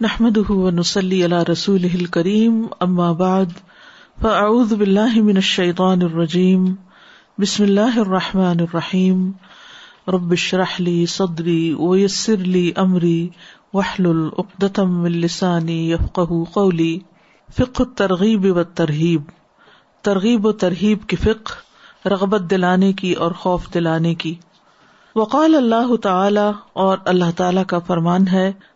نحمد ونسلی علی رسول کریم اما بعد فاعوذ باللہ من الشیطان الرجیم بسم اللہ الرحمٰن الرحیم ربش رحلی صدری ویسر لی امری وحل العقدم السانی یفق قولی فق ترغیب و ترغیب ترغیب و ترغیب کی فق رغبت دلانے کی اور خوف دلانے کی. وقال اللہ تعالی اور اللہ تعالی کا فرمان ہے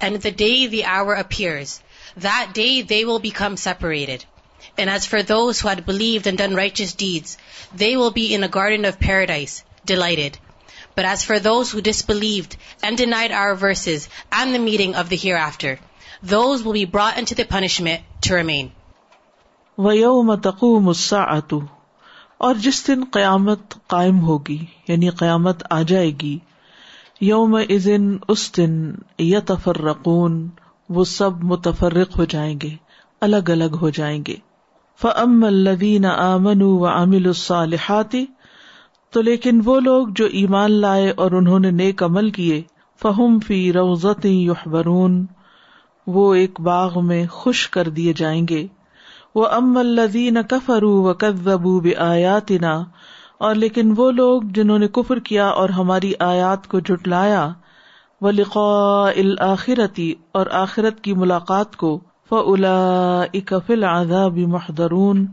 And the day the hour appears, that day they will become separated. And as for those who had believed and done righteous deeds, they will be in a garden of paradise, delighted. But as for those who disbelieved and denied our verses and the meeting of the hereafter, those will be brought into the punishment to remain. وَيَوْمَ تَقُومُ السَّاعَةُ اور جس دن قیامت قائم ہوگی یعنی قیامت آ جائے گی یوم ازن اس دن یتفرقون، وہ سب متفرق ہو جائیں گے، الگ الگ ہو جائیں گے۔ فم الدین آمن و عامل الصالحاتی تو لیکن وہ لوگ جو ایمان لائے اور انہوں نے نیک عمل کیے فہم فی روزت یحبرون وہ ایک باغ میں خوش کر دیے جائیں گے۔ وہ ام الدین کفرو و کدبو آیاتنا اور لیکن وہ لوگ جنہوں نے کفر کیا اور ہماری آیات کو جٹلایا و لقاء الآخرتی اور آخرت کی ملاقات کو فلا اکفل آذاب محدرون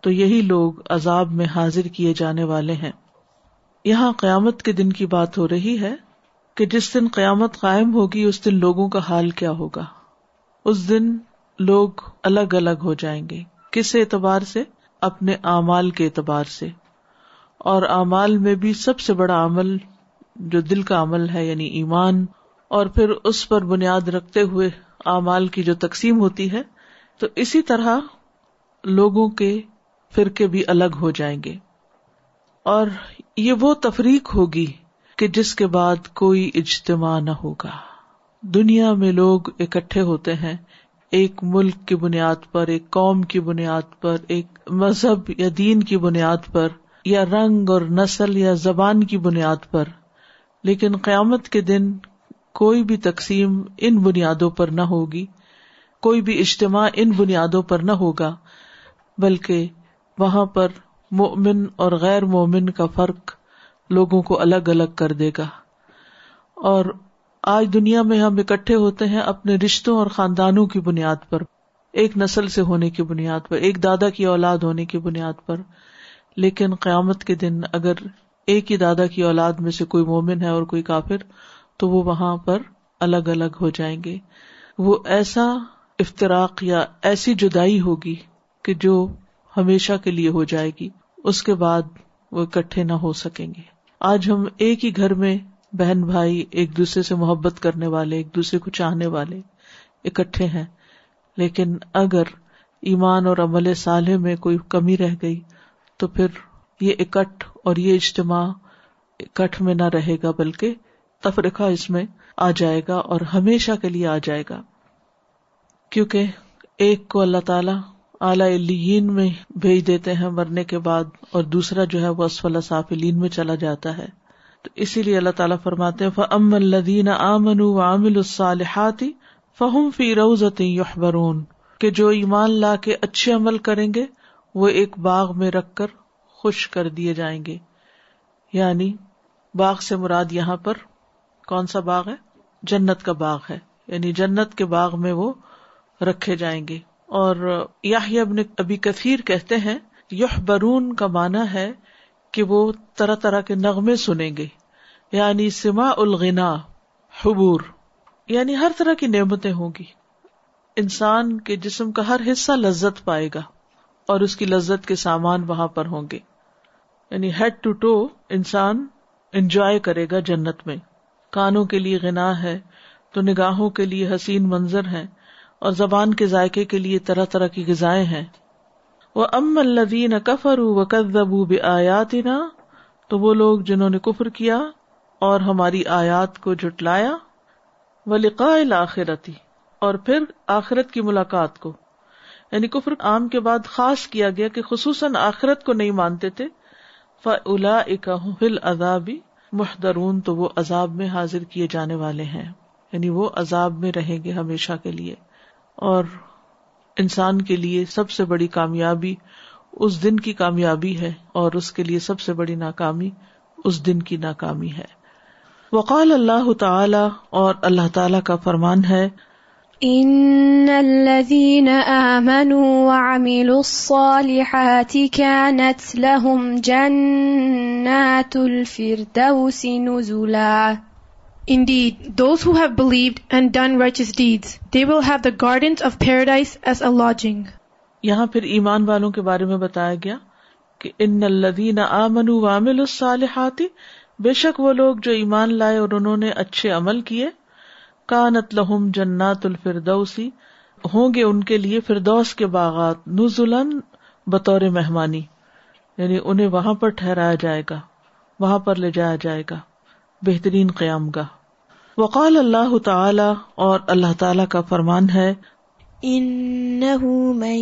تو یہی لوگ عذاب میں حاضر کیے جانے والے ہیں۔ یہاں قیامت کے دن کی بات ہو رہی ہے کہ جس دن قیامت قائم ہوگی، اس دن لوگوں کا حال کیا ہوگا۔ اس دن لوگ الگ الگ ہو جائیں گے۔ کس اعتبار سے؟ اپنے اعمال کے اعتبار سے۔ اور اعمال میں بھی سب سے بڑا عمل جو دل کا عمل ہے یعنی ایمان۔ اور پھر اس پر بنیاد رکھتے ہوئے اعمال کی جو تقسیم ہوتی ہے، تو اسی طرح لوگوں کے فرقے بھی الگ ہو جائیں گے۔ اور یہ وہ تفریق ہوگی کہ جس کے بعد کوئی اجتماع نہ ہوگا۔ دنیا میں لوگ اکٹھے ہوتے ہیں، ایک ملک کی بنیاد پر، ایک قوم کی بنیاد پر، ایک مذہب یا دین کی بنیاد پر۔ یا رنگ اور نسل یا زبان کی بنیاد پر، لیکن قیامت کے دن کوئی بھی تقسیم ان بنیادوں پر نہ ہوگی، کوئی بھی اجتماع ان بنیادوں پر نہ ہوگا، بلکہ وہاں پر مومن اور غیر مومن کا فرق لوگوں کو الگ الگ کر دے گا۔ اور آج دنیا میں ہم اکٹھے ہوتے ہیں اپنے رشتوں اور خاندانوں کی بنیاد پر، ایک نسل سے ہونے کی بنیاد پر، ایک دادا کی اولاد ہونے کی بنیاد پر۔ لیکن قیامت کے دن اگر ایک ہی دادا کی اولاد میں سے کوئی مومن ہے اور کوئی کافر، تو وہ وہاں پر الگ الگ ہو جائیں گے۔ وہ ایسا افطراک یا ایسی جدائی ہوگی کہ جو ہمیشہ کے لیے ہو جائے گی۔ اس کے بعد وہ اکٹھے نہ ہو سکیں گے۔ آج ہم ایک ہی گھر میں بہن بھائی، ایک دوسرے سے محبت کرنے والے، ایک دوسرے کو چاہنے والے اکٹھے ہیں۔ لیکن اگر ایمان اور عمل صالح میں کوئی کمی رہ گئی تو پھر یہ اکٹھ اور یہ اجتماع اکٹھ میں نہ رہے گا، بلکہ تفرقہ اس میں آ جائے گا اور ہمیشہ کے لیے آ جائے گا۔ کیونکہ ایک کو اللہ تعالی اعلی میں بھیج دیتے ہیں مرنے کے بعد اور دوسرا جو ہے وہ اسفل صافلین میں چلا جاتا ہے۔ تو اسی لیے اللہ تعالیٰ فرماتے فم الدین آمن عامل الصالحاتی فہم فی روزت یحبرون کہ جو ایمان لا کے اچھے عمل کریں گے وہ ایک باغ میں رکھ کر خوش کر دیے جائیں گے۔ یعنی باغ سے مراد یہاں پر کون سا باغ ہے؟ جنت کا باغ ہے۔ یعنی جنت کے باغ میں وہ رکھے جائیں گے۔ اور یا ابھی کثیر کہتے ہیں یح برون کا مانا ہے کہ وہ طرح طرح کے نغمے سنیں گے۔ یعنی سما الغنا، حبور۔ یعنی ہر طرح کی نعمتیں ہوں گی۔ انسان کے جسم کا ہر حصہ لذت پائے گا۔ اور اس کی لذت کے سامان وہاں پر ہوں گے۔ یعنی ہیڈ ٹو ٹو انسان انجوائے کرے گا جنت میں۔ کانوں کے لیے غنا ہے، تو نگاہوں کے لیے حسین منظر ہے اور زبان کے ذائقے کے لیے طرح طرح کی غذائیں ہیں۔ وہ ام الدین کفر و کدبو تو وہ لوگ جنہوں نے کفر کیا اور ہماری آیات کو جٹلایا وہ لقاء آخرتی اور پھر آخرت کی ملاقات کو۔ یعنی کفر عام کے بعد خاص کیا گیا کہ خصوصاً آخرت کو نہیں مانتے تھے۔ فلا فل ازابی محدرون تو وہ عذاب میں حاضر کیے جانے والے ہیں۔ یعنی وہ عذاب میں رہیں گے ہمیشہ کے لیے۔ اور انسان کے لیے سب سے بڑی کامیابی اس دن کی کامیابی ہے، اور اس کے لیے سب سے بڑی ناکامی اس دن کی ناکامی ہے۔ وقال اللہ تعالی اور اللہ تعالی کا فرمان ہے ان الذين امنوا وعملوا الصالحات كانت لهم جنات الفردوس نزلا Indeed, those who have believed and done righteous deeds, they will have the gardens of paradise as a lodging. یہاں پھر ایمان والوں کے بارے میں بتایا گیا کہ ان الذین آمنوا وعملوا الصالحات بے شک وہ لوگ جو ایمان لائے اور انہوں نے اچھے عمل کیے کانت لہم جنات الفردوسی، ہوں گے ان کے لیے فردوس کے باغات نزلن بطور مہمانی۔ یعنی انہیں وہاں پر ٹھہرایا جائے گا، وہاں پر لے جایا جائے گا، بہترین قیام گاہ۔ وقال اللہ تعالی اور اللہ تعالی کا فرمان ہے انه من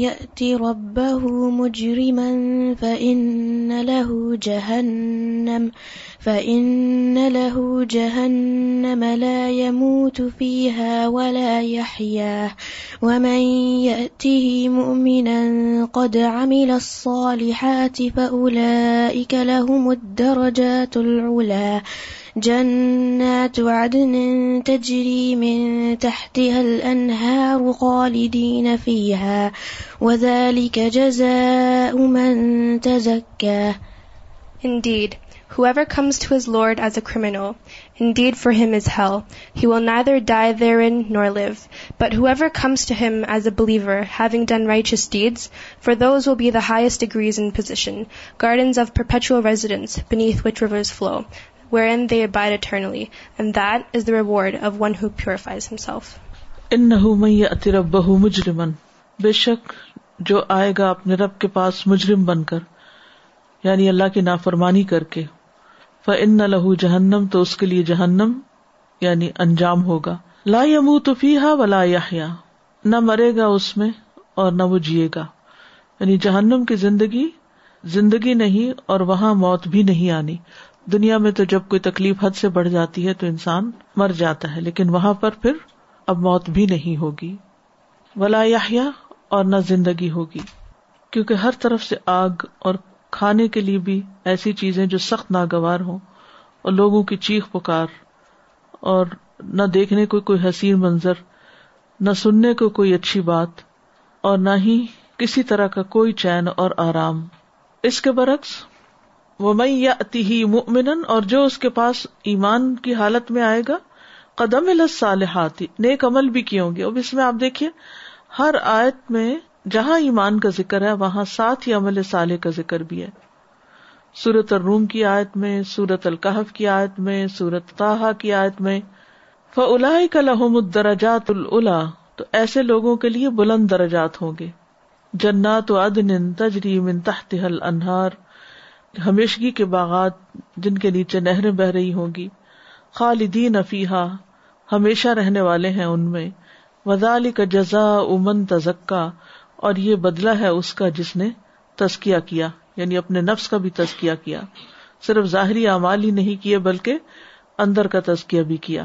يأت ربه مجرما فإن له جهنم، فإن له جهنم لا يموت فيها ولا يحيا. ومن يأته مؤمنا قد عمل الصالحات فأولئك لهم الدرجات العلا. جنات عدن تجري من تحتها الأنهار خالدين فيها وذلك جزاء من تزكى Indeed, whoever comes to his Lord as a criminal, indeed for him is hell. He will neither die therein nor live. But whoever comes to him as a believer, having done righteous deeds, for those will be the highest degrees in position, gardens of perpetual residence, beneath which rivers flow. Wherein they abide eternally, and that is the reward of one who purifies himself. من مجرمن بے شک جو آئے گا اپنے رب کے پاس مجرم بن کر یعنی اللہ کی نافرمانی کر کے فَإِنَّ لَهُ جہنم تو اس کے لیے جہنم یعنی انجام ہوگا. لا يموت فیہا ولا یحیا نہ مرے گا اس میں اور نہ وہ جیے گا. یعنی جہنم کی زندگی زندگی نہیں اور وہاں موت بھی نہیں آنی. دنیا میں تو جب کوئی تکلیف حد سے بڑھ جاتی ہے تو انسان مر جاتا ہے، لیکن وہاں پر پھر اب موت بھی نہیں ہوگی۔ ولا یا اور نہ زندگی ہوگی۔ کیونکہ ہر طرف سے آگ اور کھانے کے لیے بھی ایسی چیزیں جو سخت ناگوار ہوں اور لوگوں کی چیخ پکار اور نہ دیکھنے کو کوئی حسین منظر، نہ سننے کو کوئی اچھی بات اور نہ ہی کسی طرح کا کوئی چین اور آرام۔ اس کے برعکس وہ میں یا اتہی اور جو اس کے پاس ایمان کی حالت میں آئے گا قدم الصالحات، نیک عمل بھی کیے ہوں گے۔ اب اس میں آپ دیکھیے، ہر آیت میں جہاں ایمان کا ذکر ہے، وہاں ساتھ ہی عمل صالح کا ذکر بھی ہے۔ سورت الروم کی آیت میں سورت القحف کی آیت میں سورت تاہا کی آیت میں فلا کا لحم الدرجات الا تو ایسے لوگوں کے لیے بلند درجات ہوں گے۔ جنات و عدن تجری من تحت انہار ہمیشگی کے باغات جن کے نیچے نہریں بہ رہی ہوں گی، خالدین افیحا ہمیشہ رہنے والے ہیں ان میں۔ وزال کا جزا امن تزکا، اور یہ بدلا ہے اس کا جس نے تزکیا کیا یعنی اپنے نفس کا بھی تزکیا کیا۔ صرف ظاہری اعمال ہی نہیں کیے، بلکہ اندر کا تزکیا بھی کیا۔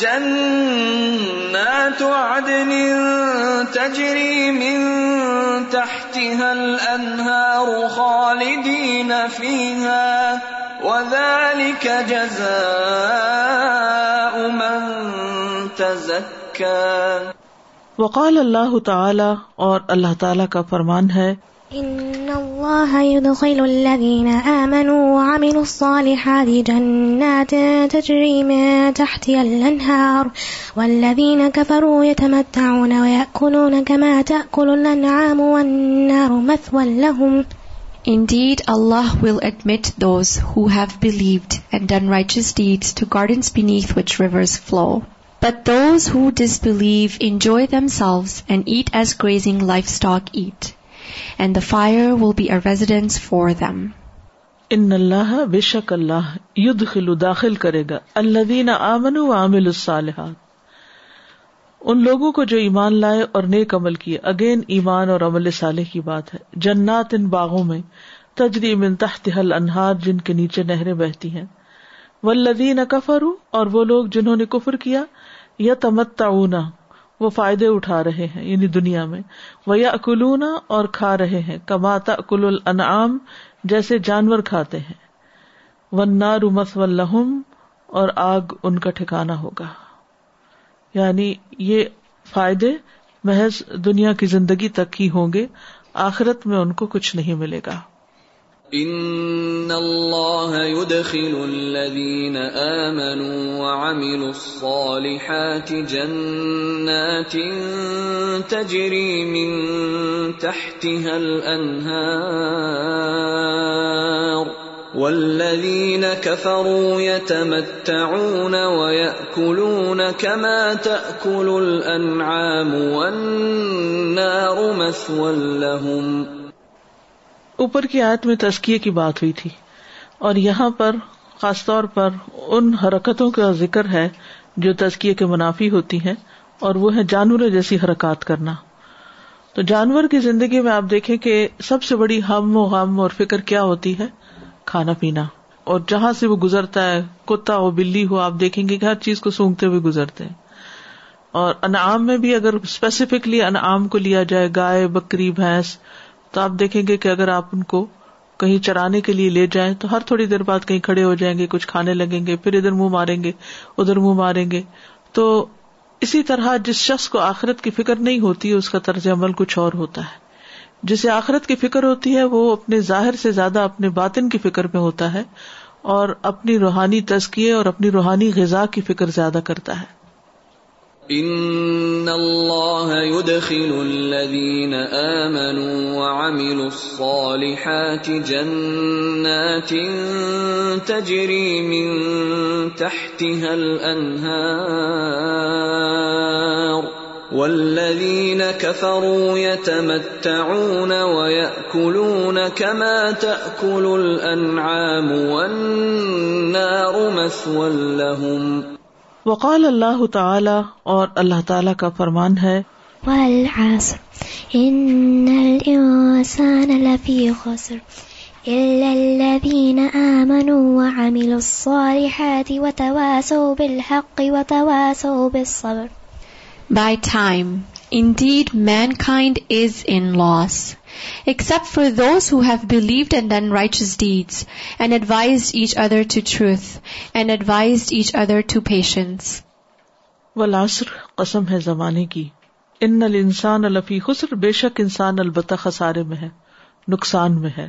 جنات عدن تجري من تحتها الأنهار خالدين فيها وذلك جزاء من تزكى وقال اللہ تعالی اور اللہ تعالی کا فرمان ہے إن الله يدخل الذين آمنوا وعملوا الصالحات جنات تجري من تحتها الأنهار والذين كفروا يتمتعون ويأكلون كما تأكل الأنعام والنار مثوى لهم Indeed, Allah will admit those who have believed and done righteous deeds to gardens beneath which rivers flow. But those who disbelieve enjoy themselves and eat as grazing livestock eat. And the fire will be a residence for them. ان اللہ بے شک اللہ یدخل داخل کرے گا الذین آمنوا وعملوا الصالحات۔ ان لوگوں کو جو ایمان لائے اور نیک عمل کیے۔ اگین ایمان اور عمل صالح کی بات ہے۔ جنات ان باغوں میں، تجری من تحتها الانہار جن کے نیچے نہریں بہتی ہیں۔ والذین کفروا اور وہ لوگ جنہوں نے کفر کیا یا یتمتعون وہ فائدے اٹھا رہے ہیں یعنی دنیا میں۔ وہ یا اکلونا اور کھا رہے ہیں کماتا اکل الانعام، جیسے جانور کھاتے ہیں۔ ونار مسلم اور آگ ان کا ٹھکانا ہوگا۔ یعنی یہ فائدے محض دنیا کی زندگی تک ہی ہوں گے، آخرت میں ان کو کچھ نہیں ملے گا۔ ان اللہ يدخل الذين آمنوا وعملوا الصالحات جنات تجري من تحتها الانهار والذين كفروا يتمتعون ويأكلون كما تأكل الأنعام والنار مثوى لهم اوپر کی آیت میں تزکیے کی بات ہوئی تھی اور یہاں پر خاص طور پر ان حرکتوں کا ذکر ہے جو تزکیے کے منافی ہوتی ہیں اور وہ ہے جانور جیسی حرکات کرنا۔ تو جانور کی زندگی میں آپ دیکھیں کہ سب سے بڑی ہم و غم اور فکر کیا ہوتی ہے؟ کھانا پینا۔ اور جہاں سے وہ گزرتا ہے، کتا ہو، بلی ہو، آپ دیکھیں گے کہ ہر چیز کو سونگتے ہوئے گزرتے ہیں۔ اور انعام میں بھی اگر اسپیسیفکلی انعام کو لیا جائے، گائے، بکری، بھینس تو آپ دیکھیں گے کہ اگر آپ ان کو کہیں چرانے کے لیے لے جائیں تو ہر تھوڑی دیر بعد کہیں کھڑے ہو جائیں گے، کچھ کھانے لگیں گے، پھر ادھر منہ ماریں گے، ادھر منہ ماریں گے۔ تو اسی طرح جس شخص کو آخرت کی فکر نہیں ہوتی، اس کا طرز عمل کچھ اور ہوتا ہے۔ جسے آخرت کی فکر ہوتی ہے، وہ اپنے ظاہر سے زیادہ اپنے باطن کی فکر میں ہوتا ہے اور اپنی روحانی تزکیے اور اپنی روحانی غذا کی فکر زیادہ کرتا ہے۔ ان اللہ يدخل الذين آمنوا وعملوا الصالحات جنات تجري من تحتها الانهار والذين كفروا يتمتعون ويأكلون كما تأكل الأنعام والنار مثوى لهم وقال اللہ تعالی اور اللہ تعالی کا فرمان ہے والعصر. إن الإنسان لفي خسر. إلا الذين آمنوا وعملوا الصالحات وتواسوا بالحق وتواسوا بالصبر. By time, indeed mankind is in loss, except for those who have believed and done righteous deeds, and advised each other to truth, and advised each other to patience. والعصر قسم ہے زمانے کی۔ ان الانسان لفی خسر بے شک انسان البتہ خسارے میں ہے نقصان میں ہے۔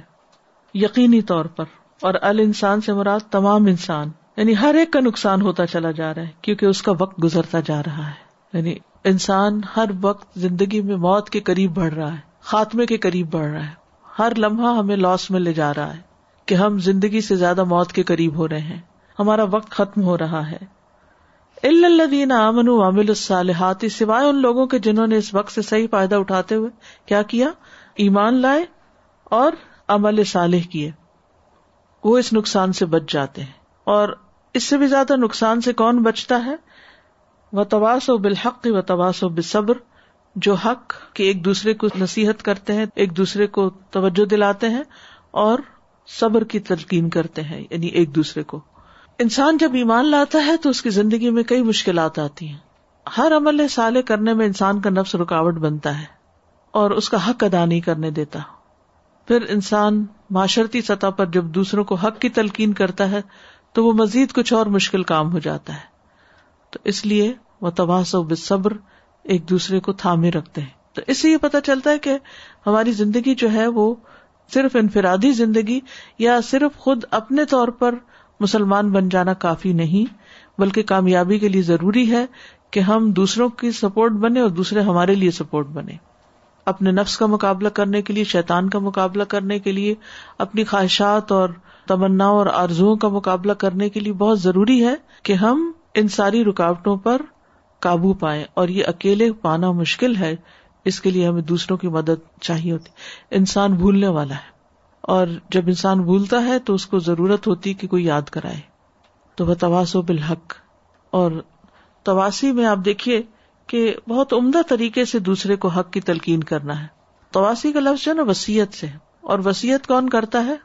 یقینی طور پر۔ اور ال انسان سے مراد تمام انسان یعنی ہر ایک کا نقصان ہوتا چلا جا رہا ہے کیونکہ اس کا وقت گزرتا جا رہا ہے۔ یعنی انسان ہر وقت زندگی میں موت کے قریب بڑھ رہا ہے، خاتمے کے قریب بڑھ رہا ہے۔ ہر لمحہ ہمیں لاس میں لے جا رہا ہے کہ ہم زندگی سے زیادہ موت کے قریب ہو رہے ہیں۔ ہمارا وقت ختم ہو رہا ہے۔ الدین امن عامل الصالحات، سوائے ان لوگوں کے جنہوں نے اس وقت سے صحیح فائدہ اٹھاتے ہوئے کیا کیا؟ ایمان لائے اور عمل صالح کیے۔ وہ اس نقصان سے بچ جاتے ہیں۔ اور اس سے بھی زیادہ نقصان سے کون بچتا ہے؟ و تواس و بالحق و تواس و بصبر جو حق کے ایک دوسرے کو نصیحت کرتے ہیں، ایک دوسرے کو توجہ دلاتے ہیں اور صبر کی تلقین کرتے ہیں یعنی ایک دوسرے کو۔ انسان جب ایمان لاتا ہے تو اس کی زندگی میں کئی مشکلات آتی ہیں۔ ہر عمل سالے کرنے میں انسان کا نفس رکاوٹ بنتا ہے اور اس کا حق ادا نہیں کرنے دیتا۔ پھر انسان معاشرتی سطح پر جب دوسروں کو حق کی تلقین کرتا ہے تو وہ مزید کچھ اور مشکل کام ہو جاتا ہے۔ تو اس لیے و تواس و صبر ایک دوسرے کو تھامے رکھتے ہیں۔ تو اس سے یہ پتا چلتا ہے کہ ہماری زندگی جو ہے وہ صرف انفرادی زندگی یا صرف خود اپنے طور پر مسلمان بن جانا کافی نہیں، بلکہ کامیابی کے لیے ضروری ہے کہ ہم دوسروں کی سپورٹ بنے اور دوسرے ہمارے لیے سپورٹ بنے اپنے نفس کا مقابلہ کرنے کے لیے، شیطان کا مقابلہ کرنے کے لیے، اپنی خواہشات اور تمنا اور آرزو کا مقابلہ کرنے کے لیے بہت ضروری ہے کہ ہم ان ساری رکاوٹوں پر قابو پائیں اور یہ اکیلے پانا مشکل ہے، اس کے لیے ہمیں دوسروں کی مدد چاہیے ہوتی۔ انسان بھولنے والا ہے۔ اور جب انسان بھولتا ہے تو اس کو ضرورت ہوتی کہ کوئی یاد کرائے۔ تو وہ تواس بالحق۔ اور تواسی میں آپ دیکھیے کہ بہت عمدہ طریقے سے دوسرے کو حق کی تلقین کرنا ہے۔ تواسی کا لفظ جو نا وسیعت سے۔ اور وسیعت کون کرتا ہے؟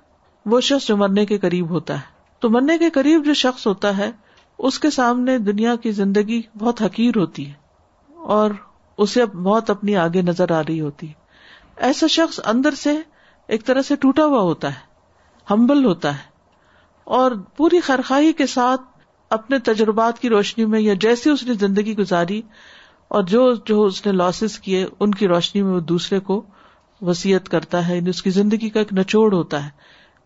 وہ شخص جو مرنے کے قریب ہوتا ہے۔ تو مرنے کے قریب جو شخص ہوتا ہے اس کے سامنے دنیا کی زندگی بہت حقیر ہوتی ہے اور اسے بہت اپنی آگے نظر آ رہی ہوتی ہے۔ ایسا شخص اندر سے ایک طرح سے ٹوٹا ہوا ہوتا ہے، ہمبل ہوتا ہے اور پوری خرخائی کے ساتھ اپنے تجربات کی روشنی میں یا جیسے اس نے زندگی گزاری اور جو جو اس نے لاسز کیے، ان کی روشنی میں وہ دوسرے کو وسیعت کرتا ہے یعنی اس کی زندگی کا ایک نچوڑ ہوتا ہے۔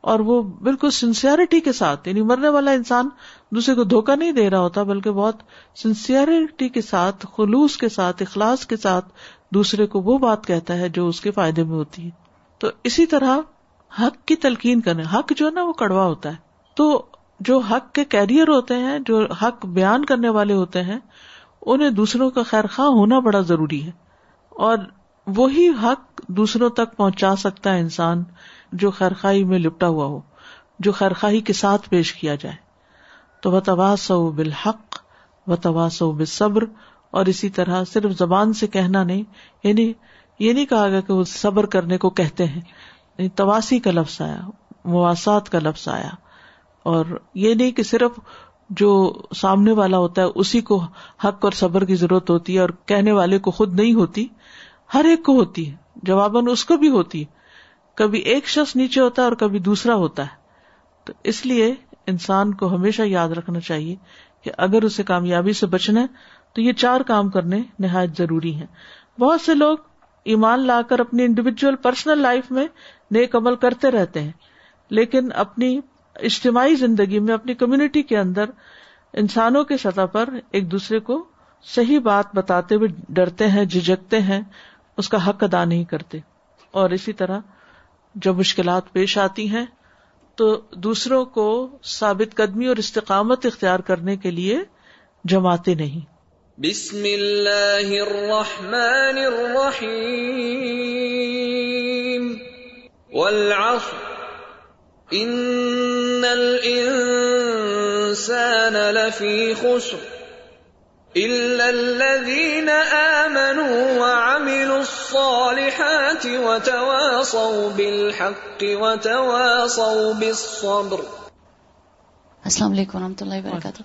اور وہ بالکل سنسیئرٹی کے ساتھ یعنی مرنے والا انسان دوسرے کو دھوکا نہیں دے رہا ہوتا، بلکہ بہت سنسیئرٹی کے ساتھ، خلوص کے ساتھ، اخلاص کے ساتھ دوسرے کو وہ بات کہتا ہے جو اس کے فائدے میں ہوتی ہے۔ تو اسی طرح حق کی تلقین کرنے، حق جو ہے نا وہ کڑوا ہوتا ہے۔ تو جو حق کے کیریئر ہوتے ہیں، جو حق بیان کرنے والے ہوتے ہیں، انہیں دوسروں کا خیر خواہ ہونا بڑا ضروری ہے۔ اور وہی حق دوسروں تک پہنچا سکتا ہے انسان جو خیرخائی میں لپٹا ہوا ہو، جو خیرخائی کے ساتھ پیش کیا جائے۔ تو وہ تواس بالحق و تواس و صبر اور اسی طرح صرف زبان سے کہنا نہیں یعنی یہ نہیں کہا گیا کہ وہ صبر کرنے کو کہتے ہیں یعنی تواسی کا لفظ آیا مواسات کا لفظ آیا۔ اور یہ نہیں کہ صرف جو سامنے والا ہوتا ہے، اسی کو حق اور صبر کی ضرورت ہوتی ہے اور کہنے والے کو خود نہیں ہوتی، ہر ایک کو ہوتی ہے، جواباً اس کو بھی ہوتی ہے۔ کبھی ایک شخص نیچے ہوتا ہے اور کبھی دوسرا ہوتا ہے۔ تو اس لیے انسان کو ہمیشہ یاد رکھنا چاہیے کہ اگر اسے کامیابی سے بچنا ہے، تو یہ چار کام کرنے نہایت ضروری ہیں۔ بہت سے لوگ ایمان لا کر اپنی انڈیویجل پرسنل لائف میں نیک عمل کرتے رہتے ہیں، لیکن اپنی اجتماعی زندگی میں، اپنی کمیونٹی کے اندر انسانوں کے سطح پر ایک دوسرے کو صحیح بات بتاتے ہوئے ڈرتے ہیں، جھجکتے ہیں، اس کا حق ادا نہیں کرتے۔ اور اسی طرح جب مشکلات پیش آتی ہیں تو دوسروں کو ثابت قدمی اور استقامت اختیار کرنے کے لیے جماتے نہیں۔ بسم اللہ الرحمن الرحیم۔ والعصر۔ ان الانسان لفی خسر۔ الا الذين امنوا وعملوا الصالحات وتواصوا بالحق وتواصوا بالصبر السلام علیکم و رحمۃ اللہ وبرکاتہ۔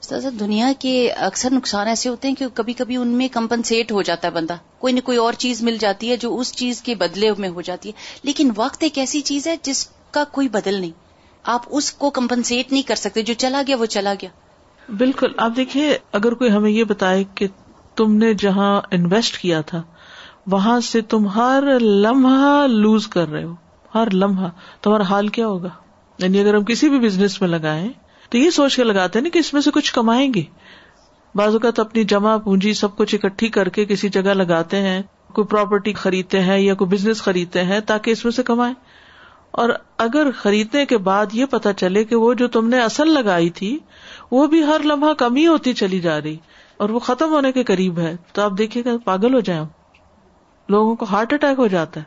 استاذ دنیا کے اکثر نقصان ایسے ہوتے ہیں کہ کبھی کبھی ان میں کمپنسیٹ ہو جاتا ہے بندہ۔ کوئی نہ کوئی اور چیز مل جاتی ہے جو اس چیز کے بدلے میں ہو جاتی ہے۔ لیکن وقت ایک ایسی چیز ہے جس کا کوئی بدل نہیں۔ آپ اس کو کمپنسیٹ نہیں کر سکتے۔ جو چلا گیا وہ چلا گیا۔ بالکل، آپ دیکھیے، اگر کوئی ہمیں یہ بتائے کہ تم نے جہاں انویسٹ کیا تھا، وہاں سے تم ہر لمحہ لوز کر رہے ہو، ہر لمحہ تمہارا حال کیا ہوگا؟ یعنی اگر ہم کسی بھی بزنس میں لگائیں، تو یہ سوچ کے لگاتے نا کہ اس میں سے کچھ کمائیں گے۔ بعض اوقات اپنی جمع پونجی سب کچھ اکٹھی کر کے کسی جگہ لگاتے ہیں، کوئی پراپرٹی خریدتے ہیں یا کوئی بزنس خریدتے ہیں تاکہ اس میں سے کمائیں۔ اور اگر خریدنے کے بعد یہ پتا چلے کہ وہ جو تم نے اصل لگائی تھی وہ بھی ہر لمحہ کمی ہوتی چلی جا رہی اور وہ ختم ہونے کے قریب ہے۔ تو آپ دیکھیے گا پاگل ہو جائیں لوگوں کو ہارٹ اٹیک ہو جاتا ہے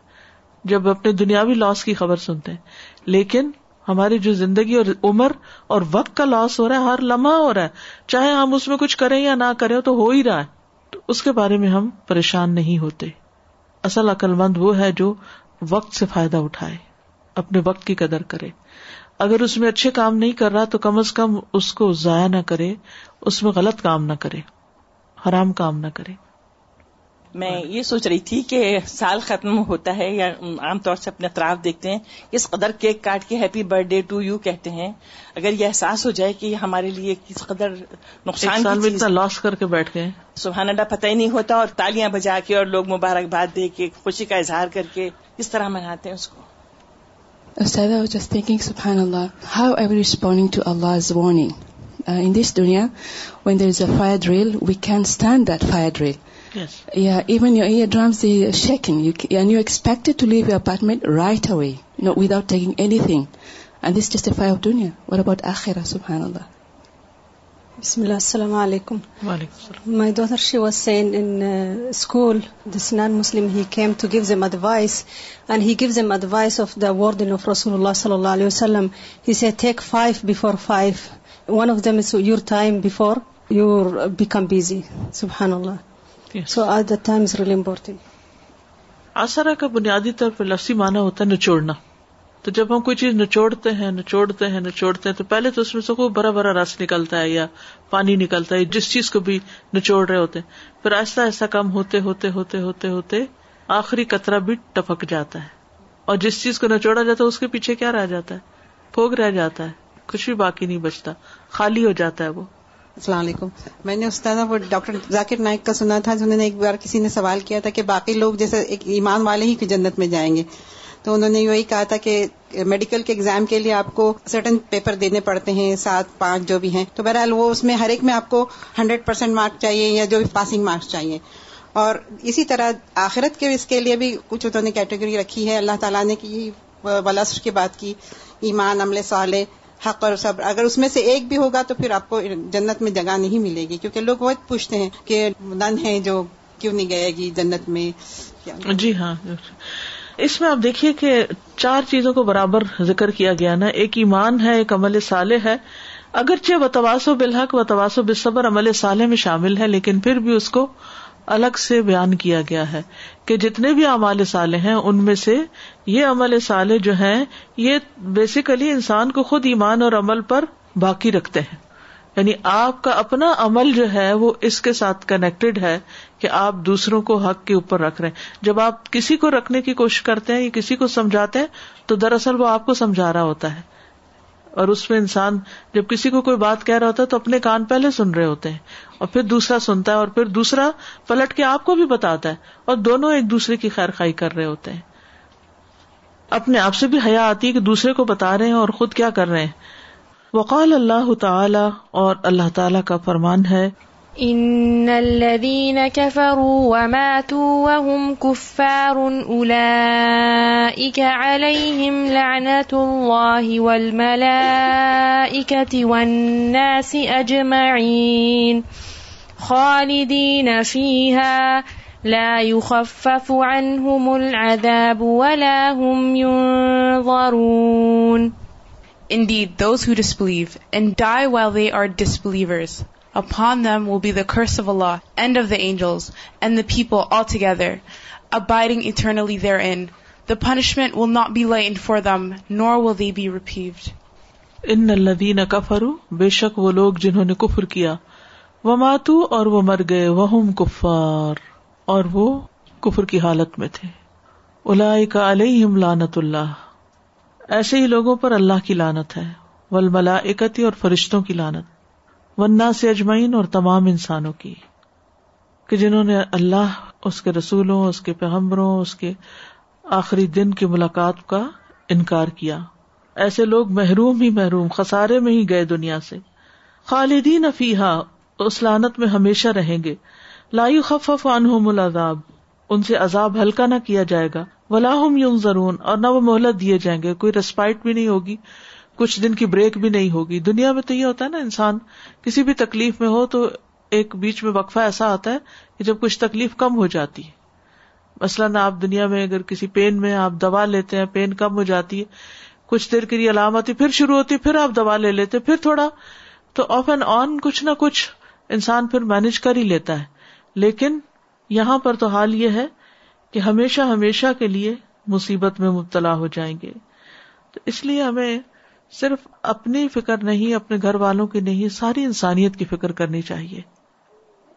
جب اپنے دنیاوی لاس کی خبر سنتے ہیں۔ لیکن ہماری جو زندگی اور عمر اور وقت کا لاس ہو رہا ہے، ہر لمحہ ہو رہا ہے۔ چاہے ہم اس میں کچھ کریں یا نہ کریں تو ہو ہی رہا ہے۔ تو اس کے بارے میں ہم پریشان نہیں ہوتے۔ اصل عقل مند وہ ہے جو وقت سے فائدہ اٹھائے، اپنے وقت کی قدر کرے۔ اگر اس میں اچھے کام نہیں کر رہا تو کم از کم اس کو ضائع نہ کرے اس میں غلط کام نہ کرے حرام کام نہ کرے۔ میں یہ سوچ رہی تھی کہ سال ختم ہوتا ہے یا عام طور سے اپنے اطراف دیکھتے ہیں کس قدر کیک کاٹ کے happy birthday to you کہتے ہیں۔ اگر یہ احساس ہو جائے کہ ہمارے لیے کس قدر نقصان لاس کر کے بیٹھ گئے۔ سبحان اللہ پتہ ہی نہیں ہوتا اور تالیاں بجا کے اور لوگ مبارکباد دے کے خوشی کا اظہار کر کے کس طرح مناتے ہیں اس کو۔ Just thinking, subhanallah, how are we responding to Allah's warning? Uh, in this dunya, when there is a fire drill, we can't stand that fire drill. Yes. Yeah, even your eardrums, they're shaking. And you're expected to leave your apartment right away, without taking anything. And this is just a fire of dunya. What about akhirah, subhanallah? Bismillah, assalamu alaikum. My daughter, she was saying in uh, school, this non-Muslim, he came to give them advice, and he gives them advice of the wording of Rasulullah sallallahu alaihi wasallam. He said, take 5 before 5. One of them is your time before you become busy. Subhanallah. So آج the time is really important آسرا کا بنیادی طور پر لفظی مانا ہوتا ہے نچوڑنا تو جب ہم کوئی چیز نچوڑتے ہیں نچوڑتے ہیں نچوڑتے ہیں، تو پہلے تو اس میں سے خوب بڑا بڑا رس نکلتا ہے یا پانی نکلتا ہے، جس چیز کو بھی نچوڑ رہے ہوتے ہیں۔ پھر ایسا ایسا کم ہوتے ہوتے ہوتے ہوتے ہوتے آخری قطرہ بھی ٹپک جاتا ہے۔ اور جس چیز کو نچوڑا جاتا ہے، اس کے پیچھے کیا رہ جاتا ہے؟ پھوگ رہ جاتا ہے۔ کچھ بھی باقی نہیں بچتا۔ خالی ہو جاتا ہے وہ۔ السلام علیکم۔ میں نے استاد وہ ڈاکٹر ذاکر نائک کا سنا تھا، جنہوں نے ایک بار کسی نے سوال کیا تھا کہ باقی لوگ جیسے ایک ایمان والے ہی جنت میں جائیں گے۔ تو انہوں نے یہی کہا تھا کہ میڈیکل کے ایگزام کے لیے آپ کو سرٹن پیپر دینے پڑتے ہیں، سات، پانچ جو بھی ہیں۔ تو بہرحال وہ اس میں ہر ایک میں آپ کو ہنڈریڈ پرسینٹ مارکس چاہیے یا جو بھی پاسنگ مارکس چاہیے۔ اور اسی طرح آخرت کے اس کے لیے بھی کچھ انہوں نے کیٹیگری رکھی ہے۔ اللہ تعالیٰ نے کی ولاسر کی بات کی، ایمان، عمل صالح، حق اور صبر۔ اگر اس میں سے ایک بھی ہوگا تو پھر آپ کو جنت میں جگہ نہیں ملے گی۔ کیونکہ لوگ بہت پوچھتے ہیں کہ نن ہے جو، کیوں نہیں گئے گی جنت میں؟ جی ہاں۔ اس میں آپ دیکھیے کہ چار چیزوں کو برابر ذکر کیا گیا نا، ایک ایمان ہے، ایک عمل صالح ہے۔ اگرچہ و تواسو بالحق و تواسو بصبر عمل صالح میں شامل ہے، لیکن پھر بھی اس کو الگ سے بیان کیا گیا ہے کہ جتنے بھی امال صالح ہیں، ان میں سے یہ عمل صالح جو ہیں، یہ بیسیکلی انسان کو خود ایمان اور عمل پر باقی رکھتے ہیں۔ یعنی آپ کا اپنا عمل جو ہے وہ اس کے ساتھ کنیکٹڈ ہے کہ آپ دوسروں کو حق کے اوپر رکھ رہے ہیں۔ جب آپ کسی کو رکھنے کی کوشش کرتے ہیں یا کسی کو سمجھاتے ہیں، تو دراصل وہ آپ کو سمجھا رہا ہوتا ہے۔ اور اس میں انسان جب کسی کو کوئی بات کہہ رہا ہوتا ہے، تو اپنے کان پہلے سن رہے ہوتے ہیں اور پھر دوسرا سنتا ہے اور پھر دوسرا پلٹ کے آپ کو بھی بتاتا ہے اور دونوں ایک دوسرے کی خیر خائی کر رہے ہوتے ہیں۔ اپنے آپ سے بھی حیا آتی ہے کہ دوسرے کو بتا رہے ہیں اور خود کیا کر رہے ہیں۔ وقال اللہ تعالی اور اللہ تعالی کا فرمان ہے، ان الذين كفروا وماتوا وهم كفار اولئك عليهم لعنه الله والملائكه والناس اجمعين خالدين فيها لا يخفف عنهم العذاب ولا هم ينظرون Indeed, those who disbelieve and die while they are disbelievers Upon them will be the curse of Allah and of the angels and the people altogether, abiding eternally therein. The punishment will not be lightened for them, nor will they be reprieved. ان الذین کفروا بے شک وہ لوگ جنہوں نے کفر کیا وہ ماتو اور وہ مر گئے وہم کفار اور وہ کفر کی حالت میں تھے اولئک علیہم لعنت اللہ ایسے ہی لوگوں پر اللہ کی لانت ہے، والملائکتی اور فرشتوں کی لانت ورنہ سے اجمعین اور تمام انسانوں کی، کہ جنہوں نے اللہ، اس کے رسولوں، اس کے پیغمبروں، اس کے آخری دن کی ملاقات کا انکار کیا۔ ایسے لوگ محروم ہی محروم، خسارے میں ہی گئے دنیا سے۔ خالدین افیحا اس لانت میں ہمیشہ رہیں گے۔ لائی خف عنہم العذاب، ان سے عذاب ہلکا نہ کیا جائے گا۔ ولاحم یوں ضرور اور نہ وہ مہلت دیے جائیں گے، کوئی ریسپائٹ بھی نہیں ہوگی، کچھ دن کی بریک بھی نہیں ہوگی۔ دنیا میں تو یہ ہوتا ہے نا انسان، کسی بھی تکلیف میں ہو تو ایک بیچ میں وقفہ ایسا آتا ہے کہ جب کچھ تکلیف کم ہو جاتی ہے۔ مثلاً آپ دنیا میں اگر کسی پین میں آپ دوا لیتے ہیں پین کم ہو جاتی ہے، کچھ دیر کے لیے علامت پھر شروع ہوتی، پھر آپ دوا لے لیتے، پھر تھوڑا تو آف اینڈ آن کچھ نہ کچھ انسان پھر مینج کر ہی لیتا ہے۔ لیکن یہاں پر تو حال یہ ہے کہ ہمیشہ ہمیشہ کے لیے مصیبت میں مبتلا ہو جائیں گے۔ تو اس لیے ہمیں صرف اپنی فکر نہیں، اپنے گھر والوں کی نہیں، ساری انسانیت کی فکر کرنی چاہیے۔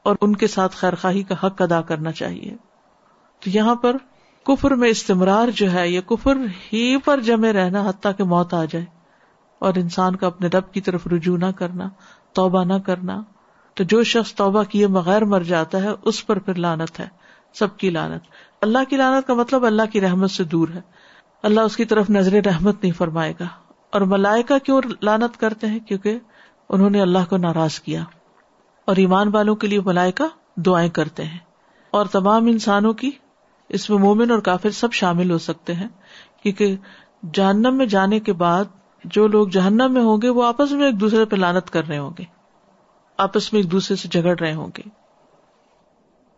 اور ان کے ساتھ خیر خواہی کا حق ادا کرنا چاہیے۔ تو یہاں پر کفر میں استمرار جو ہے، یہ کفر ہی پر جمے رہنا حتیٰ کہ موت آ جائے۔ اور انسان کا اپنے رب کی طرف رجوع نہ کرنا، توبہ نہ کرنا۔ تو جو شخص توبہ کیے بغیر مر جاتا ہے، اس پر پھر لانت ہے، سب کی لانت اللہ کی لانت کا مطلب اللہ کی رحمت سے دور ہے۔ اللہ اس کی طرف نظر رحمت نہیں فرمائے گا۔ اور ملائکہ کیوں لانت کرتے ہیں؟ کیونکہ انہوں نے اللہ کو ناراض کیا۔ اور ایمان والوں کے لیے ملائکہ دعائیں کرتے ہیں۔ اور تمام انسانوں کی اس میں مومن اور کافر سب شامل ہو سکتے ہیں۔ کیونکہ جہنم میں جانے کے بعد جو لوگ جہنم میں ہوں گے وہ آپس میں ایک دوسرے پہ لانت کر رہے ہوں گے۔ آپس میں ایک دوسرے سے جھگڑ رہے ہوں گے۔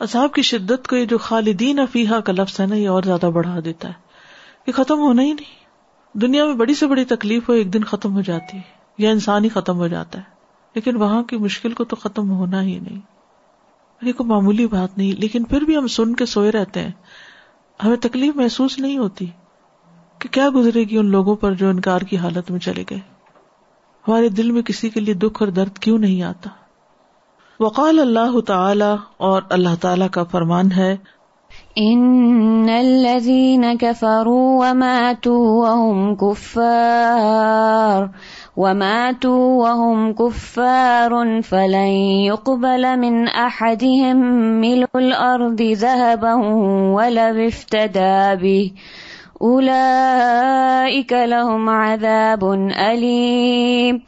اصحاب کی شدت کو یہ جو خالدین افیحا کا لفظ ہے نا، یہ اور زیادہ بڑھا دیتا ہے۔ یہ ختم ہونا ہی نہیں۔ دنیا میں بڑی سے بڑی تکلیف ہو، ایک دن ختم ہو جاتی ہے، یا انسان ہی ختم ہو جاتا ہے۔ لیکن وہاں کی مشکل کو تو ختم ہونا ہی نہیں۔ یہ کوئی معمولی بات نہیں، لیکن پھر بھی ہم سن کے سوئے رہتے ہیں۔ ہمیں تکلیف محسوس نہیں ہوتی کہ کیا گزرے گی ان لوگوں پر جو انکار کی حالت میں چلے گئے۔ ہمارے دل میں کسی کے لیے دکھ اور درد کیوں نہیں آتا؟ وقال اللہ تعالی اور اللہ تعالی کا فرمان ہے، ان الذين كفروا وماتوا وهم كفار وماتوا وهم كفار فلن يقبل من احدهم ملء الارض ذهبا ولو افتدى به. اولئك لهم عذاب اليم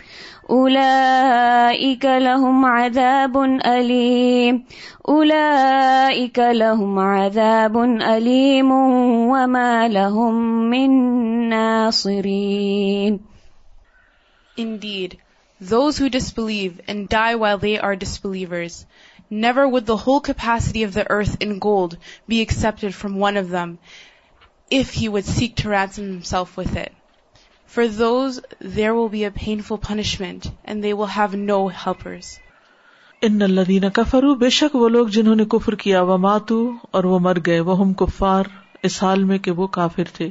اولئك لهم عذاب اليم اولئك لهم عذاب اليم وما لهم من ناصرين Indeed, those who disbelieve and die while they are disbelievers, never would the whole capacity of the earth in gold be accepted from one of them, if he would seek to ransom himself with it. For those there will be a painful punishment, and they will have no helpers. ان الذین کفروا بے شک وہ لوگ جنہوں نے کفر کیا وہ ماتو اور وہ مر گئے وہ ہم کفار اس حال میں کہ وہ کافر تھے۔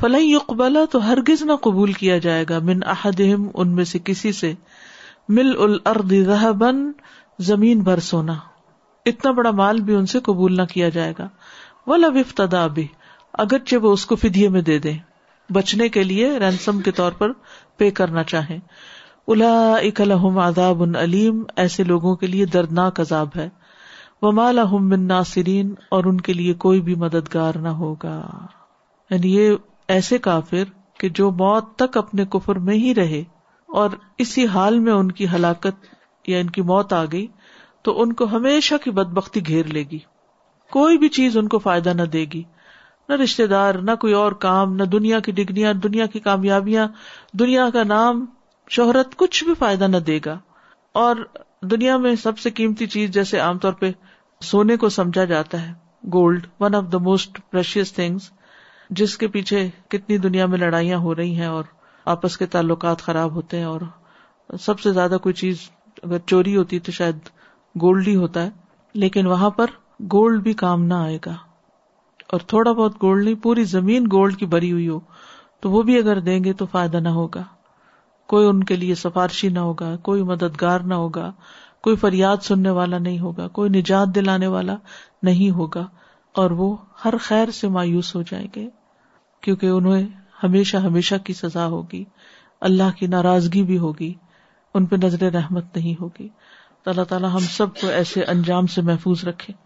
فلن یقبلا تو ہرگز نہ قبول کیا جائے گا۔ من احدہم ان میں سے کسی سے۔ مل الارض ذهبا زمین بھر سونا۔ اتنا بڑا مال بھی ان سے قبول نہ کیا جائے گا۔ ولا افتدا بھی اگرچہ وہ اس کو فدیے میں دے دیں۔ بچنے کے لیے رینسم کے طور پر پے کرنا چاہیں۔ الا لہم عذاب علیم، ایسے لوگوں کے لیے دردناک عذاب ہے۔ وہ مالا من ناصرین، اور ان کے لیے کوئی بھی مددگار نہ ہوگا۔ یعنی یہ ایسے کافر کہ جو موت تک اپنے کفر میں ہی رہے اور اسی حال میں ان کی ہلاکت یا ان کی موت آ گئی، تو ان کو ہمیشہ کی بدبختی گھیر لے گی۔ کوئی بھی چیز ان کو فائدہ نہ دے گی۔ نہ رشتے دار، نہ کوئی اور کام، نہ دنیا کی ڈگریاں دنیا کی کامیابیاں، دنیا کا نام، شہرت کچھ بھی فائدہ نہ دے گا۔ اور دنیا میں سب سے قیمتی چیز جیسے عام طور پہ سونے کو سمجھا جاتا ہے gold one of the most precious things جس کے پیچھے کتنی دنیا میں لڑائیاں ہو رہی ہیں اور آپس کے تعلقات خراب ہوتے ہیں اور سب سے زیادہ کوئی چیز اگر چوری ہوتی تو شاید گولڈ ہی ہوتا ہے، لیکن وہاں پر گولڈ بھی کام نہ آئے گا۔ اور تھوڑا بہت گولڈ نہیں، پوری زمین گولڈ کی بری ہوئی ہو، تو وہ بھی اگر دیں گے تو فائدہ نہ ہوگا۔ کوئی ان کے لیے سفارشی نہ ہوگا، کوئی مددگار نہ ہوگا، کوئی فریاد سننے والا نہیں ہوگا، کوئی نجات دلانے والا نہیں ہوگا۔ اور وہ ہر خیر سے مایوس ہو جائیں گے، کیونکہ انہیں ہمیشہ ہمیشہ کی سزا ہوگی۔ اللہ کی ناراضگی بھی ہوگی، ان پہ نظر رحمت نہیں ہوگی۔ تو اللہ تعالیٰ ہم سب کو ایسے انجام سے محفوظ رکھے۔